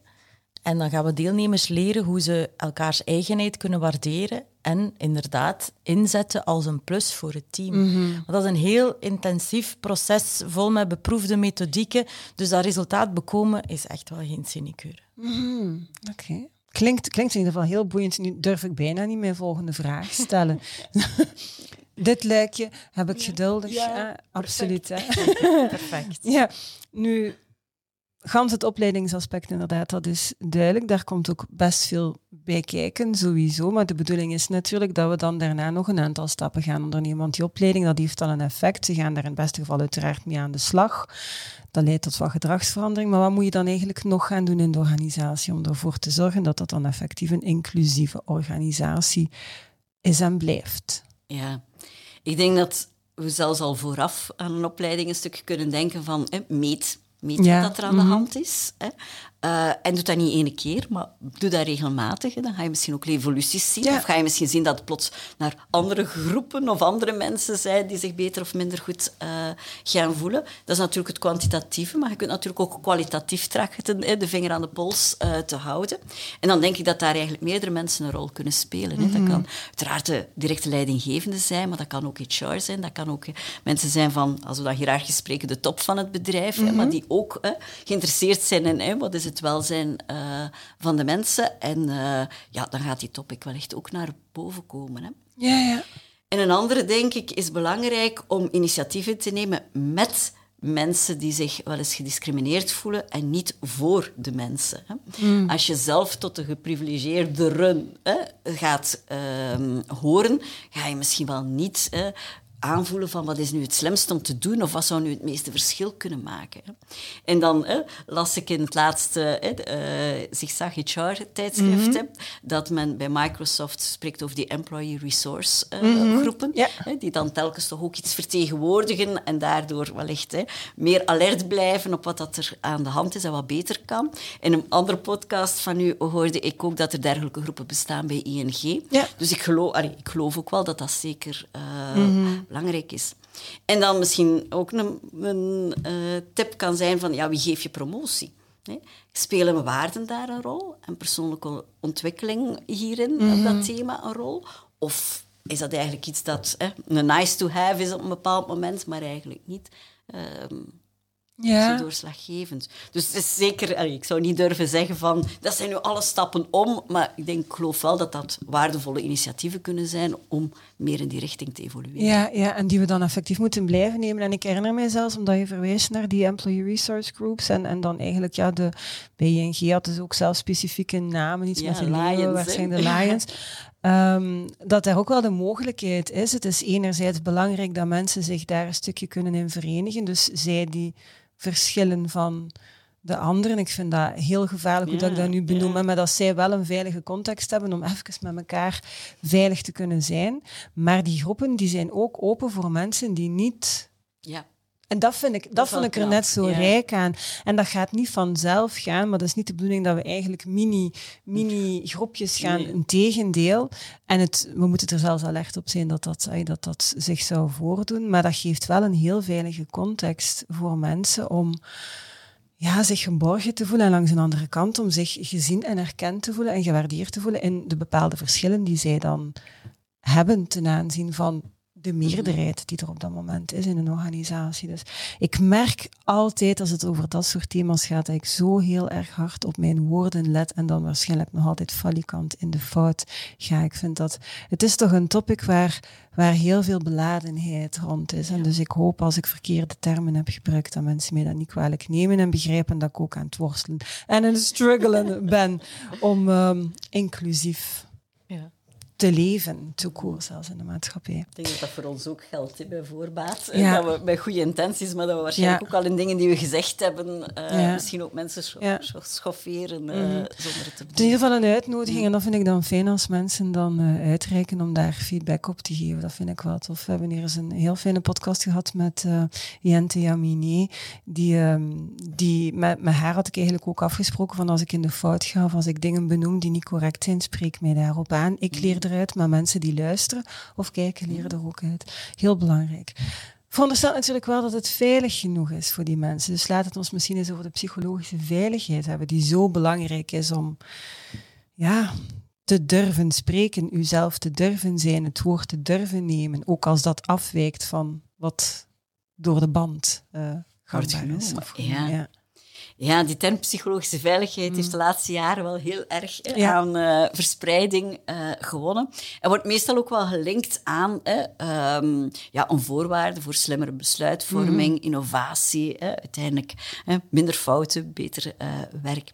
S3: En dan gaan we deelnemers leren hoe ze elkaars eigenheid kunnen waarderen en inderdaad inzetten als een plus voor het team. Want dat is een heel intensief proces, vol met beproefde methodieken. Dus dat resultaat bekomen is echt wel geen sinecure.
S1: Oké. Klinkt, klinkt in ieder geval heel boeiend. Nu durf ik bijna niet mijn volgende vraag stellen. Dit luikje heb ik geduldig.
S3: Ja,
S1: absoluut. Hè?
S3: Perfect.
S1: Ja, nu, gans het opleidingsaspect inderdaad, dat is duidelijk. Daar komt ook best veel bij kijken, sowieso. Maar de bedoeling is natuurlijk dat we dan daarna nog een aantal stappen gaan ondernemen. Want die opleiding, dat heeft al een effect. Ze gaan daar in het beste geval uiteraard mee aan de slag. Dat leidt tot wat gedragsverandering. Maar wat moet je dan eigenlijk nog gaan doen in de organisatie om ervoor te zorgen dat dat dan effectief een inclusieve organisatie is en blijft?
S2: Ja, ik denk dat we zelfs al vooraf aan een opleiding een stukje kunnen denken van meet. Meet
S1: Ja,
S2: wat dat er aan de hand is. Hè. Eh, en doe dat niet ene keer, maar doe dat regelmatig. Hè. Dan ga je misschien ook evoluties zien.
S1: Ja.
S2: Of ga je misschien zien dat het plots naar andere groepen of andere mensen zijn die zich beter of minder goed eh, gaan voelen. Dat is natuurlijk het kwantitatieve, maar je kunt natuurlijk ook kwalitatief trachten, de vinger aan de pols eh, te houden. En dan denk ik dat daar eigenlijk meerdere mensen een rol kunnen spelen. Hè. Dat kan uiteraard de directe leidinggevende zijn, maar dat kan ook HR zijn. Dat kan ook mensen zijn van, als we dan hiërarchisch spreken, de top van het bedrijf. hè, maar die ook geïnteresseerd zijn in hè, wat is het welzijn eh, van de mensen. En eh, ja, dan gaat die topic wellicht ook naar boven komen. Hè.
S1: Ja, ja.
S2: En een andere, denk ik, is belangrijk om initiatieven te nemen met mensen die zich wel eens gediscrimineerd voelen en niet voor de mensen. Hè. Als je zelf tot de geprivilegeerde run hè, gaat ehm, horen, ga je misschien wel niet hè, aanvoelen van wat is nu het slimste om te doen of wat zou nu het meeste verschil kunnen maken. En dan hè, las ik in het laatste hè, de, eh, Zigzag HR-tijdschrift hè, dat men bij Microsoft spreekt over die employee resource eh, groepen,
S1: Ja.
S2: hè, die dan telkens toch ook iets vertegenwoordigen en daardoor wellicht hè, meer alert blijven op wat dat er aan de hand is en wat beter kan. In een andere podcast van u hoorde ik ook dat er dergelijke groepen bestaan bij ING.
S1: Ja.
S2: Dus ik geloof, allee, ik geloof ook wel dat dat zeker eh, belangrijk is. En dan misschien ook een, een eh, tip kan zijn van ja, wie geeft je promotie? Spelen waarden daar een rol en persoonlijke ontwikkeling hierin dat thema een rol? Of is dat eigenlijk iets dat hè, een nice to have is op een bepaald moment, maar eigenlijk niet? Ehm,
S1: Ja.
S2: zo doorslaggevend. Dus het is zeker, allee, ik zou niet durven zeggen van dat zijn nu alle stappen om, maar ik denk, ik geloof wel dat dat waardevolle initiatieven kunnen zijn om meer in die richting te evolueren.
S1: Ja, ja, en die we dan effectief moeten blijven nemen. En ik herinner mij zelfs, omdat je verwees naar die employee resource groups en, en dan eigenlijk, ja, de, bij ING had dus ook zelf specifieke namen, iets
S2: Ja,
S1: met
S2: Lions, hè?
S1: waarschijnlijk de Lions. Ehm, dat daar ook wel de mogelijkheid is. Het is enerzijds belangrijk dat mensen zich daar een stukje kunnen in verenigen. Dus zij die verschillen van de anderen. Ik vind dat heel gevaarlijk hoe dat ik dat nu benoem.
S2: ja.
S1: Maar dat zij wel een veilige context hebben om even met elkaar veilig te kunnen zijn. Maar die groepen die zijn ook open voor mensen die niet
S2: Ja.
S1: En dat vind ik, dat,
S2: Dat
S1: vond ik er net zo
S2: ja.
S1: rijk aan. En dat gaat niet vanzelf gaan, maar dat is niet de bedoeling dat we eigenlijk mini, mini groepjes gaan.
S2: Nee.
S1: Integendeel. En het, we moeten er zelfs alert op zijn dat dat, dat dat zich zou voordoen. Maar dat geeft wel een heel veilige context voor mensen om ja, zich geborgen te voelen. En langs een andere kant om zich gezien en erkend te voelen en gewaardeerd te voelen in de bepaalde verschillen die zij dan hebben ten aanzien van de meerderheid die er op dat moment is in een organisatie. Dus ik merk altijd als het over dat soort thema's gaat, dat ik zo heel erg hard op mijn woorden let en dan waarschijnlijk nog altijd falikant in de fout ga. Ik vind dat het is toch een topic waar, waar heel veel beladenheid rond is. En dus ik hoop als ik verkeerde termen heb gebruikt, dat mensen mij dat niet kwalijk nemen en begrijpen dat ik ook aan het worstelen en aan het struggelen ben om ehm, inclusief. Te leven, te koer zelfs in de maatschappij.
S2: Ik denk dat dat voor ons ook geldt, bij voorbaat.
S1: Ja.
S2: Dat we met goede intenties, maar dat we waarschijnlijk
S1: Ja.
S2: ook al in dingen die we gezegd hebben, eh,
S1: Ja.
S2: misschien ook mensen scho- schofferen
S1: Mhm.
S2: zonder het te
S1: Het is in
S2: bedoelen.
S1: ieder geval een uitnodiging en dat vind ik dan fijn als mensen dan eh, uitreiken om daar feedback op te geven. Dat vind ik wel tof. We hebben hier eens een heel fijne podcast gehad met eh Jente Yamine. Die, ehm, die, met, met haar had ik eigenlijk ook afgesproken van als ik in de fout ga of als ik dingen benoem die niet correct zijn, spreek mij daarop aan. Ik leer eruit, maar mensen die luisteren of kijken leren er ook uit. Heel belangrijk. Veronderstel natuurlijk wel dat het veilig genoeg is voor die mensen. Dus laat het ons misschien eens over de psychologische veiligheid hebben, die zo belangrijk is om ja, te durven spreken, uzelf te durven zijn, het woord te durven nemen, ook als dat afwijkt van wat door de band eh
S2: genomen,
S1: Of-
S2: ja.
S1: ja.
S2: Ja, die term psychologische veiligheid heeft de laatste jaren wel heel erg
S1: Mm. Ja.
S2: aan eh, verspreiding eh, gewonnen. En wordt meestal ook wel gelinkt aan ehm, ja, een voorwaarde voor slimmere besluitvorming,
S1: Mhm.
S2: innovatie, hè, uiteindelijk minder fouten, beter eh, werk.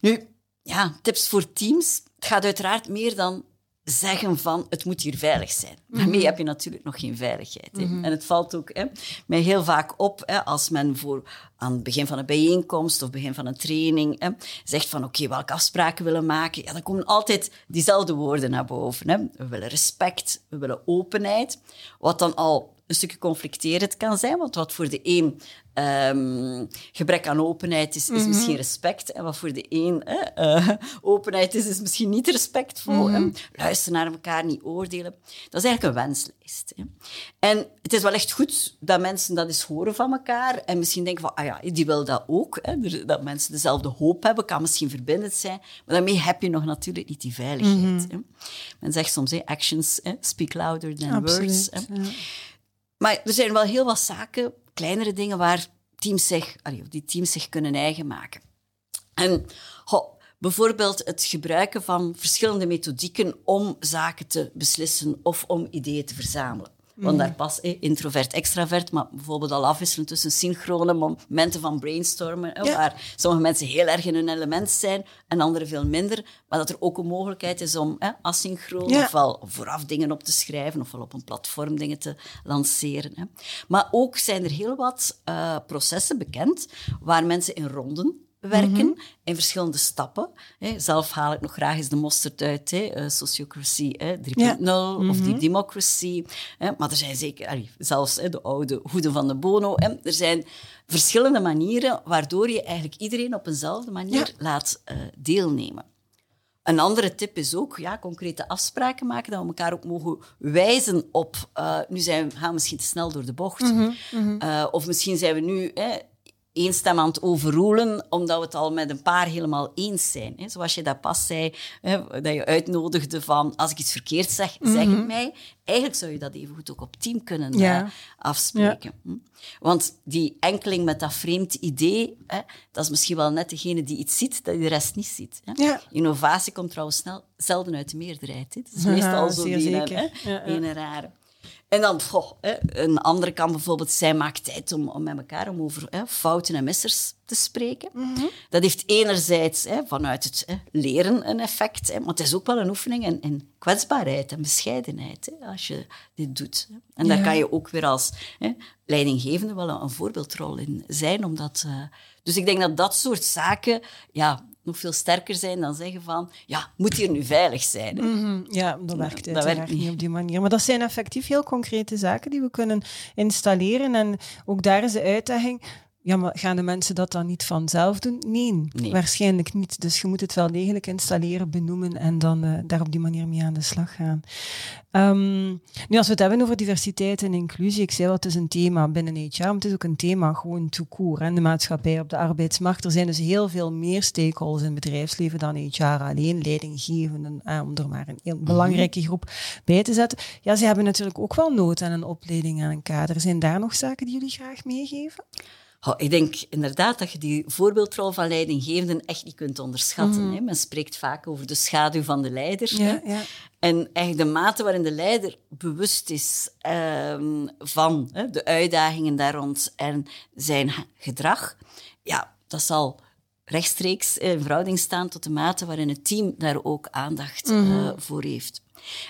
S2: Nu, ja, tips voor teams. Het gaat uiteraard meer dan zeggen van het moet hier veilig zijn. Daarmee heb je natuurlijk nog geen veiligheid. hè. En het valt ook hè, mij heel vaak op hè, als men voor aan het begin van een bijeenkomst of begin van een training hè, zegt van oké, welke afspraken willen we maken, ja, dan komen altijd diezelfde woorden naar boven. Hè. We willen respect, we willen openheid, wat dan al een stukje conflicterend kan zijn, want wat voor de een ehm, gebrek aan openheid is, is misschien respect. En wat voor de een hè, eh, openheid is, is misschien niet respectvol. hè. Luisteren naar elkaar, niet oordelen. Dat is eigenlijk een wenslijst. Hè. En het is wel echt goed dat mensen dat eens horen van elkaar en misschien denken van, ah ja, die wil dat ook. Hè. Dat mensen dezelfde hoop hebben, kan misschien verbindend zijn. Maar daarmee heb je nog natuurlijk niet die veiligheid. hè. Men zegt soms, hè, actions speak louder than words.
S1: Absoluut.
S2: hè.
S1: ja.
S2: Maar er zijn wel heel wat zaken, kleinere dingen, waar teams zich, die teams zich kunnen eigen maken. En bijvoorbeeld het gebruiken van verschillende methodieken om zaken te beslissen of om ideeën te verzamelen. Want daar past eh, introvert, extravert, maar bijvoorbeeld al afwisselen tussen synchrone momenten van brainstormen, eh,
S1: Ja.
S2: waar sommige mensen heel erg in hun element zijn en anderen veel minder, maar dat er ook een mogelijkheid is om eh, asynchroon
S1: Ja.
S2: ofwel vooraf dingen op te schrijven ofwel op een platform dingen te lanceren. Hè. Maar ook zijn er heel wat eh, processen bekend waar mensen in ronden werken in verschillende stappen. Hè. Zelf haal ik nog graag eens de mosterd uit. Hè. Eh, sociocracy hè, 3.0 of deep democracy. Hè. Maar er zijn zeker, zelfs hè, de oude hoeden van de Bono. Er zijn verschillende manieren waardoor je eigenlijk iedereen op eenzelfde manier laat eh, deelnemen. Een andere tip is ook ja, concrete afspraken maken, dat we elkaar ook mogen wijzen op... eh, nu zijn we, gaan we misschien te snel door de bocht. Eh, of misschien zijn we nu één stem aan het overroelen, omdat we het al met een paar helemaal eens zijn. Hè. Zoals je dat pas zei, hè, dat je uitnodigde van... Als ik iets verkeerd zeg, zeg het mij. Eigenlijk zou je dat evengoed ook op team kunnen
S1: Ja.
S2: eh, afspreken. Hm. Want die enkeling met dat vreemd idee, hè, dat is misschien wel net degene die iets ziet dat de rest niet ziet. Hè.
S1: Ja.
S2: Innovatie komt trouwens snel, zelden uit de meerderheid. Hè. Het is meestal zo een, rare. En dan, goh, hè, een andere kan bijvoorbeeld zijn, maak tijd om, om met elkaar om over hè, fouten en missers te spreken.
S1: Mhm.
S2: Dat heeft enerzijds hè, vanuit het hè, leren een effect, maar het is ook wel een oefening in, in kwetsbaarheid en bescheidenheid hè, als je dit doet. En daar
S1: Ja.
S2: kan je ook weer als hè, leidinggevende wel een, een voorbeeldrol in zijn. Omdat, eh, dus ik denk dat dat soort zaken, ja, nog veel sterker zijn dan zeggen van, ja, moet hier nu veilig zijn.
S1: Mhm, ja, dat werkt
S2: dat werkt
S1: niet. op die manier. Maar dat zijn effectief heel concrete zaken die we kunnen installeren. En ook daar is de uitdaging, ja, maar gaan de mensen dat dan niet vanzelf doen? Nee,
S2: Nee.
S1: waarschijnlijk niet. Dus je moet het wel degelijk installeren, benoemen en dan eh, daar op die manier mee aan de slag gaan. Ehm, nu, als we het hebben over diversiteit en inclusie, ik zei wel, het is een thema binnen HR, maar het is ook een thema gewoon hè, In de maatschappij, op de arbeidsmarkt. Er zijn dus heel veel meer stakeholders in het bedrijfsleven dan HR alleen, leidinggevenden, eh, om er maar een heel belangrijke groep bij te zetten. Ja, ze hebben natuurlijk ook wel nood aan een opleiding en een kader. Zijn daar nog zaken die jullie graag meegeven?
S2: Oh, ik denk inderdaad dat je die voorbeeldrol van leidinggevenden echt niet kunt onderschatten. hè. Men spreekt vaak over de schaduw van de leider. hè.
S1: Ja, ja.
S2: En eigenlijk de mate waarin de leider bewust is ehm, van hè, de uitdagingen daar rond en zijn gedrag, ja, dat zal rechtstreeks in verhouding staan tot de mate waarin het team daar ook aandacht eh, voor heeft.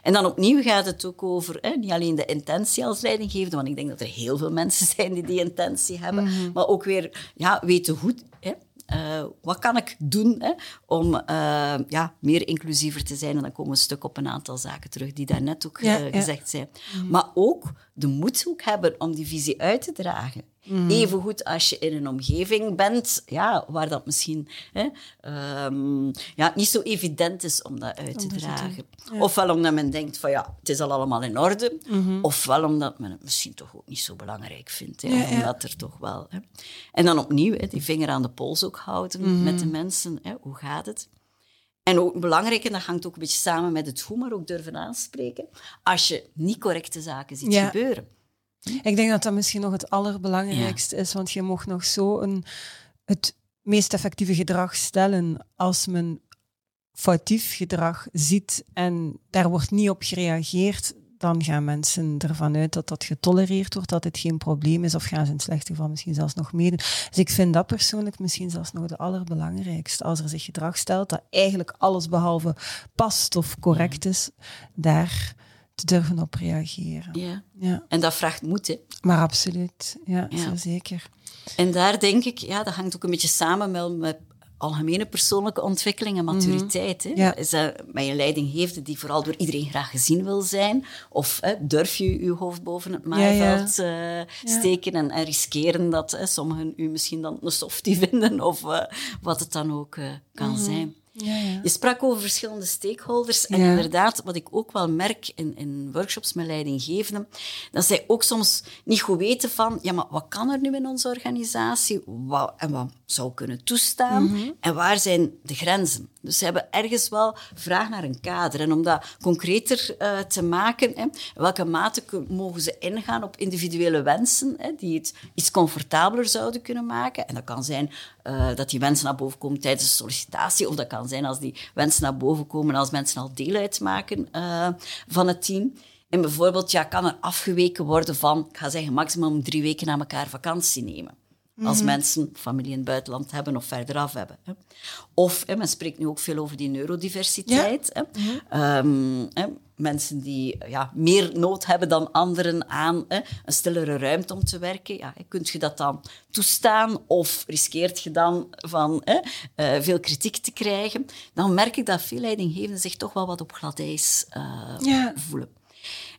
S2: En dan opnieuw gaat het ook over hè, niet alleen de intentie als leidinggevende, want ik denk dat er heel veel mensen zijn die die intentie hebben, maar ook weer ja, weten hoe. Hè, eh, wat kan ik doen hè, om eh, ja, meer inclusiever te zijn? En dan komen we een stuk op een aantal zaken terug die daarnet ook
S1: Ja,
S2: eh,
S1: ja.
S2: gezegd zijn. Maar ook de moed ook hebben om die visie uit te dragen. Evengoed als je in een omgeving bent ja, waar dat misschien hè, ehm, ja, niet zo evident is om dat uit te dragen. Ofwel omdat men denkt van ja, het is al allemaal in orde. Ofwel omdat men het misschien toch ook niet zo belangrijk vindt. Hè,
S1: Ja, ja.
S2: omdat er toch wel... Hè. En dan opnieuw hè, die vinger aan de pols ook houden met de mensen. Hè, hoe gaat het? En ook belangrijk, en dat hangt ook een beetje samen met het hoe, maar ook durven aanspreken, als je niet correcte zaken ziet
S1: Ja.
S2: gebeuren.
S1: Ik denk dat dat misschien nog het allerbelangrijkste is, want je mocht nog zo een, het meest effectieve gedrag stellen als men foutief gedrag ziet en daar wordt niet op gereageerd, dan gaan mensen ervan uit dat dat getolereerd wordt, dat het geen probleem is, of gaan ze in het slechte geval misschien zelfs nog meedoen. Dus ik vind dat persoonlijk misschien zelfs nog de allerbelangrijkste. Als er zich gedrag stelt dat eigenlijk alles behalve past of correct is, daar te durven op reageren.
S2: Ja.
S1: Ja.
S2: En dat vraagt moed. Hè.
S1: Maar absoluut, ja,
S2: Ja.
S1: zeker.
S2: En daar denk ik, ja, dat hangt ook een beetje samen met, met algemene persoonlijke ontwikkeling en maturiteit. Hè.
S1: Ja.
S2: Is dat met je leidinggevende die vooral door iedereen graag gezien wil zijn? Of hè, durf je je hoofd boven het maaiveld eh, steken en, en riskeren dat hè, sommigen u misschien dan een softie vinden of eh, wat het dan ook eh, kan zijn?
S1: Ja, ja.
S2: Je sprak over verschillende stakeholders. En
S1: Ja.
S2: inderdaad, wat ik ook wel merk in, in workshops met leidinggevenden, dat zij ook soms niet goed weten van, ja, maar wat kan er nu in onze organisatie? Wat, en wat zou kunnen toestaan? En waar zijn de grenzen? Dus ze hebben ergens wel vraag naar een kader. En om dat concreter eh, te maken, hè, in welke mate mogen ze ingaan op individuele wensen, hè, die het iets comfortabeler zouden kunnen maken. En dat kan zijn eh, dat die wensen naar boven komen tijdens de sollicitatie, of dat kan zijn als die wensen naar boven komen als mensen al deel uitmaken eh, van het team. En bijvoorbeeld, ja, kan er afgeweken worden van, ik ga zeggen, maximum drie weken na elkaar vakantie nemen. Als mensen familie in het buitenland hebben of verderaf hebben. Hè. Of, hè, men spreekt nu ook veel over die neurodiversiteit. Hè. Ehm, hè, mensen die ja, meer nood hebben dan anderen aan hè, een stillere ruimte om te werken. Ja, kunt je dat dan toestaan of riskeert je dan van hè, eh, veel kritiek te krijgen? Dan merk ik dat veel leidinggevenden zich toch wel wat op glad ijs eh,
S1: Ja.
S2: voelen.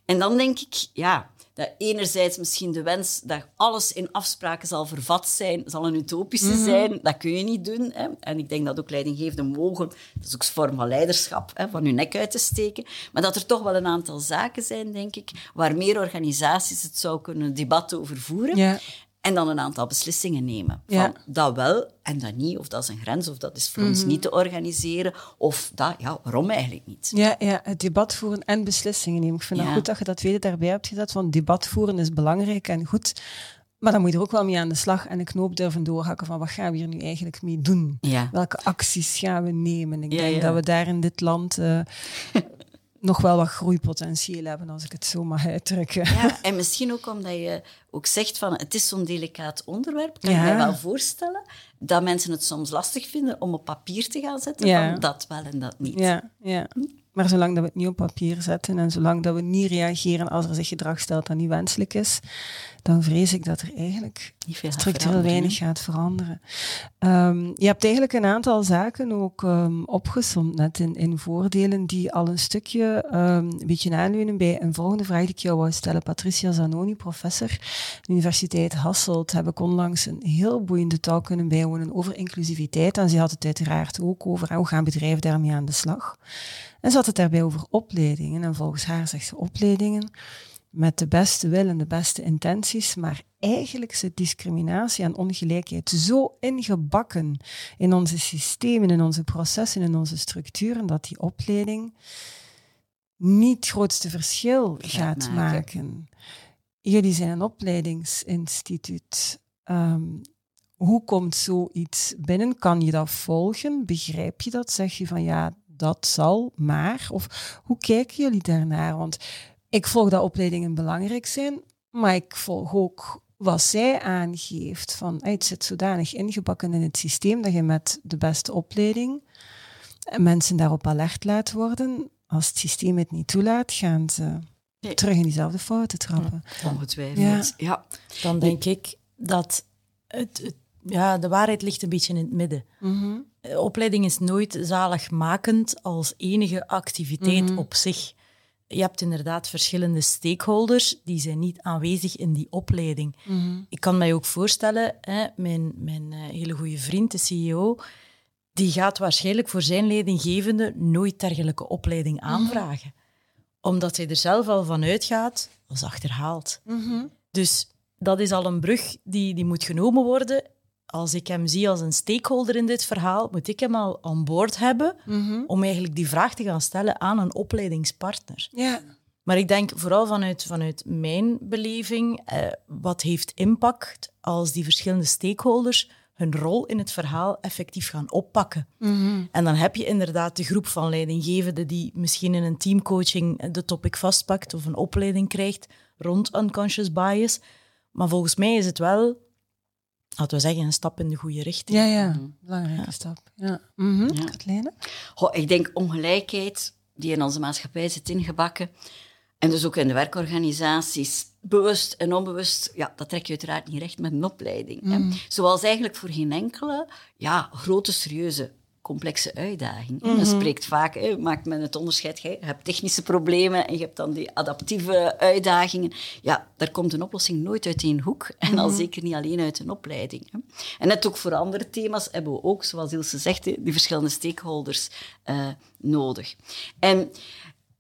S2: En dan denk ik, ja, dat enerzijds misschien de wens dat alles in afspraken zal vervat zijn, zal een utopische zijn. Dat kun je niet doen. Hè. En ik denk dat ook leidinggevenden mogen, dat is ook een vorm van leiderschap, hè, van hun nek uit te steken. Maar dat er toch wel een aantal zaken zijn, denk ik, waar meer organisaties het zou kunnen debat over voeren. En dan een aantal beslissingen nemen. Van
S1: Ja.
S2: dat wel en dat niet, of dat is een grens, of dat is voor ons niet te organiseren, of dat, ja, waarom eigenlijk niet?
S1: Ja, ja, het debat voeren en beslissingen nemen. Ik vind het
S2: Ja.
S1: goed dat je dat tweede daarbij hebt gezet, want debat voeren is belangrijk en goed. Maar dan moet je er ook wel mee aan de slag en de knoop durven doorhakken van wat gaan we hier nu eigenlijk mee doen?
S2: Ja.
S1: Welke acties gaan we nemen? Ik
S2: Ja,
S1: denk
S2: ja.
S1: dat we daar in dit land eh, nog wel wat groeipotentieel hebben, als ik het zo mag uitdrukken.
S2: Ja, en misschien ook omdat je ook zegt van het is zo'n delicaat onderwerp, kan
S1: Ja.
S2: je mij wel voorstellen dat mensen het soms lastig vinden om op papier te gaan zetten
S1: Ja.
S2: van dat wel en dat niet.
S1: Ja, ja. Maar zolang dat we het niet op papier zetten en zolang dat we niet reageren als er zich gedrag stelt dat niet wenselijk is, dan vrees ik dat er eigenlijk structureel weinig gaat veranderen. Um, je hebt eigenlijk een aantal zaken ook um, opgesomd net in, in voordelen die al een stukje um, een beetje aanleunen bij een volgende vraag die ik jou wou stellen. Patricia Zanoni, professor de Universiteit Hasselt, heb ik onlangs een heel boeiende taal kunnen bijwonen over inclusiviteit. En ze had het uiteraard ook over hoe gaan bedrijven daarmee aan de slag. En ze had het daarbij over opleidingen. En volgens haar zegt ze opleidingen met de beste wil en de beste intenties, maar eigenlijk zit discriminatie en ongelijkheid zo ingebakken in onze systemen, in onze processen, in onze structuren, dat die opleiding niet het grootste verschil gaat, maken. Jullie zijn een opleidingsinstituut. Ehm, hoe komt zoiets binnen? Kan je dat volgen? Begrijp je dat? Zeg je van ja, dat zal maar? Of hoe kijken jullie daarnaar? Want ik volg dat opleidingen belangrijk zijn, maar ik volg ook wat zij aangeeft. Van, het zit zodanig ingebakken in het systeem dat je met de beste opleiding mensen daarop alert laat worden. Als het systeem het niet toelaat, gaan ze terug in diezelfde fouten trappen.
S2: Ongetwijfeld, ja. ja.
S3: Dan denk ik dat het, ja, de waarheid ligt een beetje in het midden.
S1: Mhm.
S3: Opleiding is nooit zaligmakend als enige activiteit mhm. op zich je hebt inderdaad verschillende stakeholders die zijn niet aanwezig in die opleiding.
S1: Mhm.
S3: Ik kan mij ook voorstellen, hè, mijn, mijn uh, hele goede vriend, de CEO, die gaat waarschijnlijk voor zijn leidinggevende nooit dergelijke opleiding mhm. aanvragen. Omdat hij er zelf al van uitgaat, als achterhaald.
S1: Mhm.
S3: Dus dat is al een brug die, die moet genomen worden als ik hem zie als een stakeholder in dit verhaal, moet ik hem al aan boord hebben
S1: mhm.
S3: om eigenlijk die vraag te gaan stellen aan een opleidingspartner.
S1: Ja.
S3: Maar ik denk vooral vanuit, vanuit mijn beleving, eh, wat heeft impact als die verschillende stakeholders hun rol in het verhaal effectief gaan oppakken.
S1: Mhm.
S3: En dan heb je inderdaad de groep van leidinggevenden die misschien in een teamcoaching de topic vastpakt of een opleiding krijgt rond unconscious bias. Maar volgens mij is het wel laten we zeggen, een stap in de goede richting.
S1: Ja, ja. Mhm. Belangrijke stap. Ja. Mm ja.
S2: ik denk ongelijkheid die in onze maatschappij zit ingebakken, en dus ook in de werkorganisaties, bewust en onbewust, ja, dat trek je uiteraard niet recht met een opleiding. Hè. Mhm. Zoals eigenlijk voor geen enkele ja, grote, serieuze complexe uitdaging. Mm Dat spreekt vaak, hè, maakt men het onderscheid. Je hebt technische problemen en je hebt dan die adaptieve uitdagingen. Ja, daar komt een oplossing nooit uit één hoek. En al mhm. zeker niet alleen uit een opleiding. Hè. En net ook voor andere thema's hebben we ook, zoals Ilse zegt, die verschillende stakeholders uh, nodig. En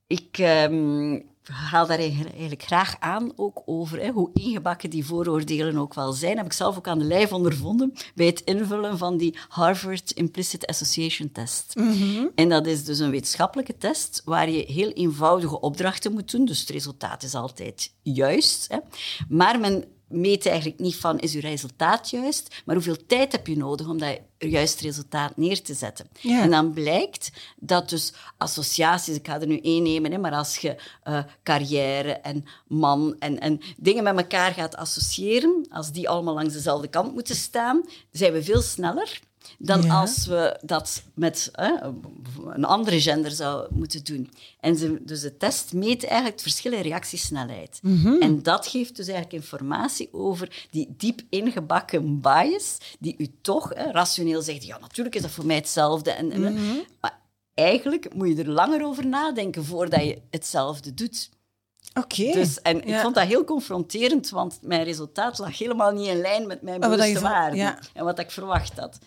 S2: ik... Um, haal daar eigenlijk graag aan, ook over hè, hoe ingebakken die vooroordelen ook wel zijn. Heb ik zelf ook aan de lijf ondervonden bij het invullen van die Harvard Implicit Association Test.
S1: Mhm.
S2: En dat is dus een wetenschappelijke test waar je heel eenvoudige opdrachten moet doen. Dus het resultaat is altijd juist. Hè. Maar men meet eigenlijk niet van is uw resultaat juist, maar hoeveel tijd heb je nodig om dat juist resultaat neer te zetten. En dan blijkt dat dus associaties, ik ga er nu één nemen, hè, maar als je uh, carrière en man en, en dingen met elkaar gaat associëren, als die allemaal langs dezelfde kant moeten staan, zijn we veel sneller dan als we dat met een andere gender zouden moeten doen. En ze, dus de test meet eigenlijk het verschil in reactiesnelheid.
S1: Mhm.
S2: En dat geeft dus eigenlijk informatie over die diep ingebakken bias, die u toch rationeel zegt, ja, natuurlijk is dat voor mij hetzelfde. En,
S1: mhm.
S2: Maar eigenlijk moet je er langer over nadenken voordat je hetzelfde doet.
S1: Oké.
S2: Dus, en ik vond dat heel confronterend, want mijn resultaat lag helemaal niet in lijn met mijn bewuste waarden en wat ik verwacht had.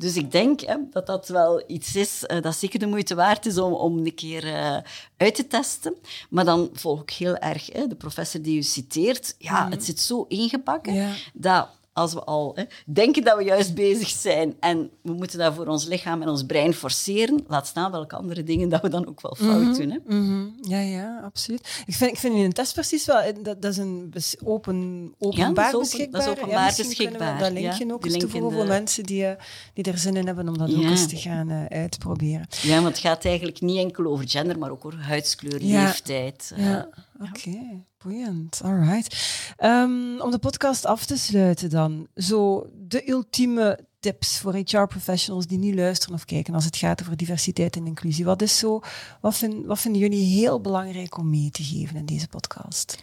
S2: Dus ik denk hè, dat dat wel iets is uh, dat zeker de moeite waard is om, om een keer uh, uit te testen. Maar dan volg ik heel erg hè, de professor die u citeert. Ja,
S1: mhm.
S2: het zit zo ingebakken
S1: ja.
S2: dat als we al hè, denken dat we juist bezig zijn en we moeten dat voor ons lichaam en ons brein forceren, laat staan welke andere dingen dat we dan ook wel fout
S1: mhm,
S2: doen. Hè?
S1: Mhm. Ja, ja, absoluut. Ik vind, ik vind in een test precies wel, eh, dat, dat is een open, openbaar
S2: ja, dat
S1: is beschikbaar.
S2: Dat is openbaar
S1: ja,
S2: beschikbaar.
S1: dat linkje ook eens toevoegen voor mensen die, uh, die er zin in hebben om dat ook eens te gaan uh, uitproberen.
S2: Ja, want het gaat eigenlijk niet enkel over gender, maar ook over huidskleur, leeftijd.
S1: Ja, oké. Okay. Boeiend, alright. Um, om de podcast af te sluiten dan. Zo de ultieme tips voor HR-professionals die nu luisteren of kijken als het gaat over diversiteit en inclusie? Wat, is zo, wat, vind, wat vinden jullie heel belangrijk om mee te geven in deze podcast?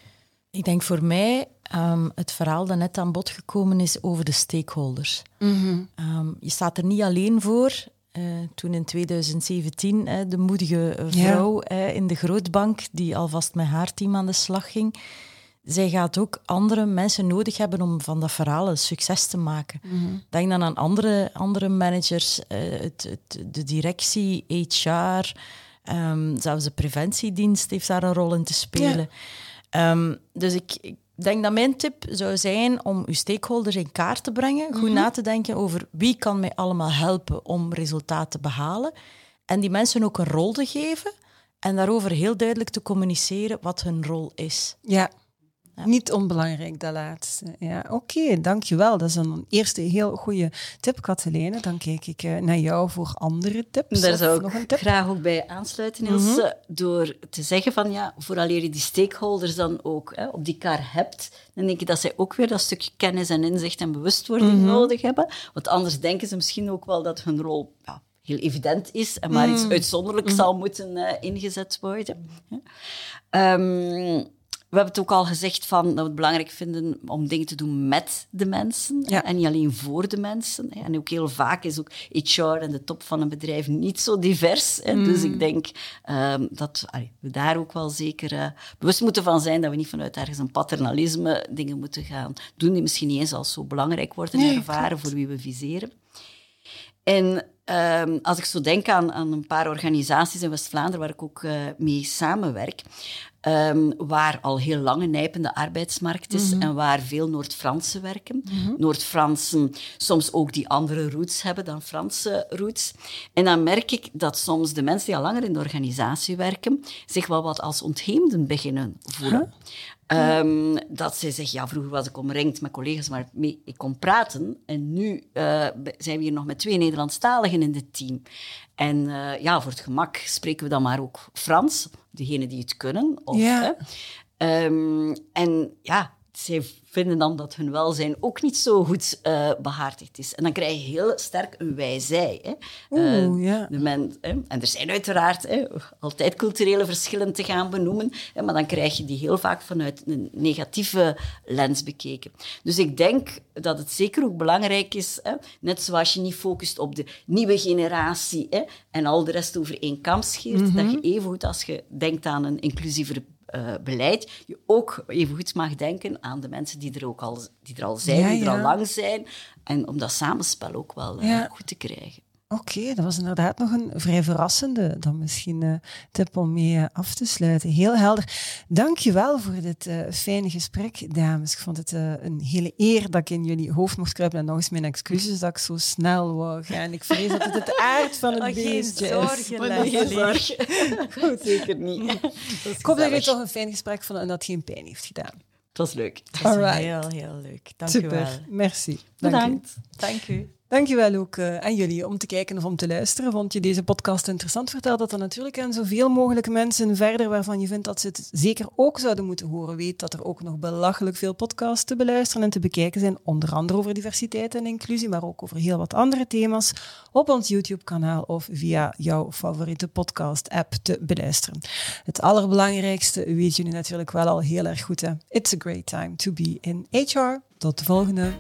S3: Ik denk voor mij um, het verhaal dat net aan bod gekomen is over de stakeholders. um, je staat er niet alleen voor. Uh, toen in 2017 uh, de moedige vrouw ja. uh, in de grootbank, die alvast met haar team aan de slag ging, zij gaat ook andere mensen nodig hebben om van dat verhaal een succes te maken. Mm -hmm. Denk dan aan andere, andere managers, het, het, de directie, HR, um, zelfs de preventiedienst heeft daar een rol in te spelen. Ja. Um, dus ik, ik, denk dat mijn tip zou zijn om uw stakeholders in kaart te brengen, goed mm -hmm. na te denken over wie kan mij allemaal helpen om resultaten te behalen. En die mensen ook een rol te geven en daarover heel duidelijk te communiceren wat hun rol is.
S1: Ja. Ja. Niet onbelangrijk, dat laatste. Ja, Oké, okay, dankjewel. Dat is een eerste heel goede tip, Katelijne. Dan kijk ik uh, naar jou voor andere tips.
S2: Daar zou ik graag ook bij aansluiten, Ilse. Mm -hmm. Door te zeggen van, ja, vooraleer je die stakeholders dan ook hè, op die kar hebt, dan denk ik dat zij ook weer dat stukje kennis en inzicht en bewustwording mm -hmm. nodig hebben. Want anders denken ze misschien ook wel dat hun rol... Ja, heel evident is en maar mm. iets uitzonderlijks mm. zal moeten uh, ingezet worden. Um, we hebben het ook al gezegd van, dat we het belangrijk vinden om dingen te doen met de mensen ja. en niet alleen voor de mensen. En ook heel vaak is ook HR en de top van een bedrijf niet zo divers. Mm. Dus ik denk um, dat allee, we daar ook wel zeker uh, bewust moeten van zijn dat we niet vanuit ergens een paternalisme dingen moeten gaan doen die misschien niet eens als zo belangrijk worden nee, ervaren klopt. voor wie we viseren. En um, als ik zo denk aan, aan een paar organisaties in West-Vlaanderen waar ik ook uh, mee samenwerk, um, waar al heel lang een nijpende arbeidsmarkt is mm -hmm. en waar veel Noord-Fransen werken. Mm -hmm. Noord-Fransen soms ook die andere roots hebben dan Franse roots. En dan merk ik dat soms de mensen die al langer in de organisatie werken zich wel wat als ontheemden beginnen voelen. Huh? Um, dat zij zeggen, ja, vroeger was ik omringd met collega's waarmee ik kon praten. En nu uh, zijn we hier nog met twee Nederlandstaligen in het team. En uh, ja, voor het gemak spreken we dan maar ook Frans, degenen die het kunnen. Of,
S1: ja.
S2: Um, en ja, zij vinden dan dat hun welzijn ook niet zo goed uh, behartigd is. En dan krijg je heel sterk een wij-zij. Hè.
S1: Oeh, uh, ja.
S2: de men, hè. En er zijn uiteraard hè, altijd culturele verschillen te gaan benoemen, hè, maar dan krijg je die heel vaak vanuit een negatieve lens bekeken. Dus ik denk dat het zeker ook belangrijk is, hè, net zoals je niet focust op de nieuwe generatie hè, en al de rest over één kam scheert, mm -hmm. dat je evengoed als je denkt aan een inclusievere uh, beleid, je ook even goed mag denken aan de mensen die er ook al, die er al zijn, ja, die er ja. al lang zijn. En om dat samenspel ook wel uh, ja. goed te krijgen.
S1: Oké, okay, dat was inderdaad nog een vrij verrassende dan misschien uh, tip om mee uh, af te sluiten. Heel helder. Dankjewel voor dit uh, fijne gesprek, dames. Ik vond het een hele eer dat ik in jullie hoofd mocht kruipen. En nog eens mijn excuses dat ik zo snel wou gaan. Ik vrees dat het het aard van het oh, beestje
S3: geen zorgen, is. Geen
S2: zorgen. Goed, zeker niet.
S1: Ik hoop dat je toch een fijn gesprek vond en dat het geen pijn heeft gedaan.
S2: Het was leuk.
S3: Het was heel, heel leuk. Dank
S1: Super.
S3: u wel.
S1: Merci.
S2: Bedankt.
S3: Dank u.
S1: Dankjewel ook uh, aan jullie om te kijken of om te luisteren. Vond je deze podcast interessant? Vertel dat dan natuurlijk aan zoveel mogelijk mensen verder waarvan je vindt dat ze het zeker ook zouden moeten horen. Weet dat er ook nog belachelijk veel podcasts te beluisteren en te bekijken zijn. Onder andere over diversiteit en inclusie, maar ook over heel wat andere thema's op ons YouTube-kanaal of via jouw favoriete podcast-app te beluisteren. Het allerbelangrijkste weet jullie natuurlijk wel al heel erg goed. It's a great time to be in HR. Tot de volgende.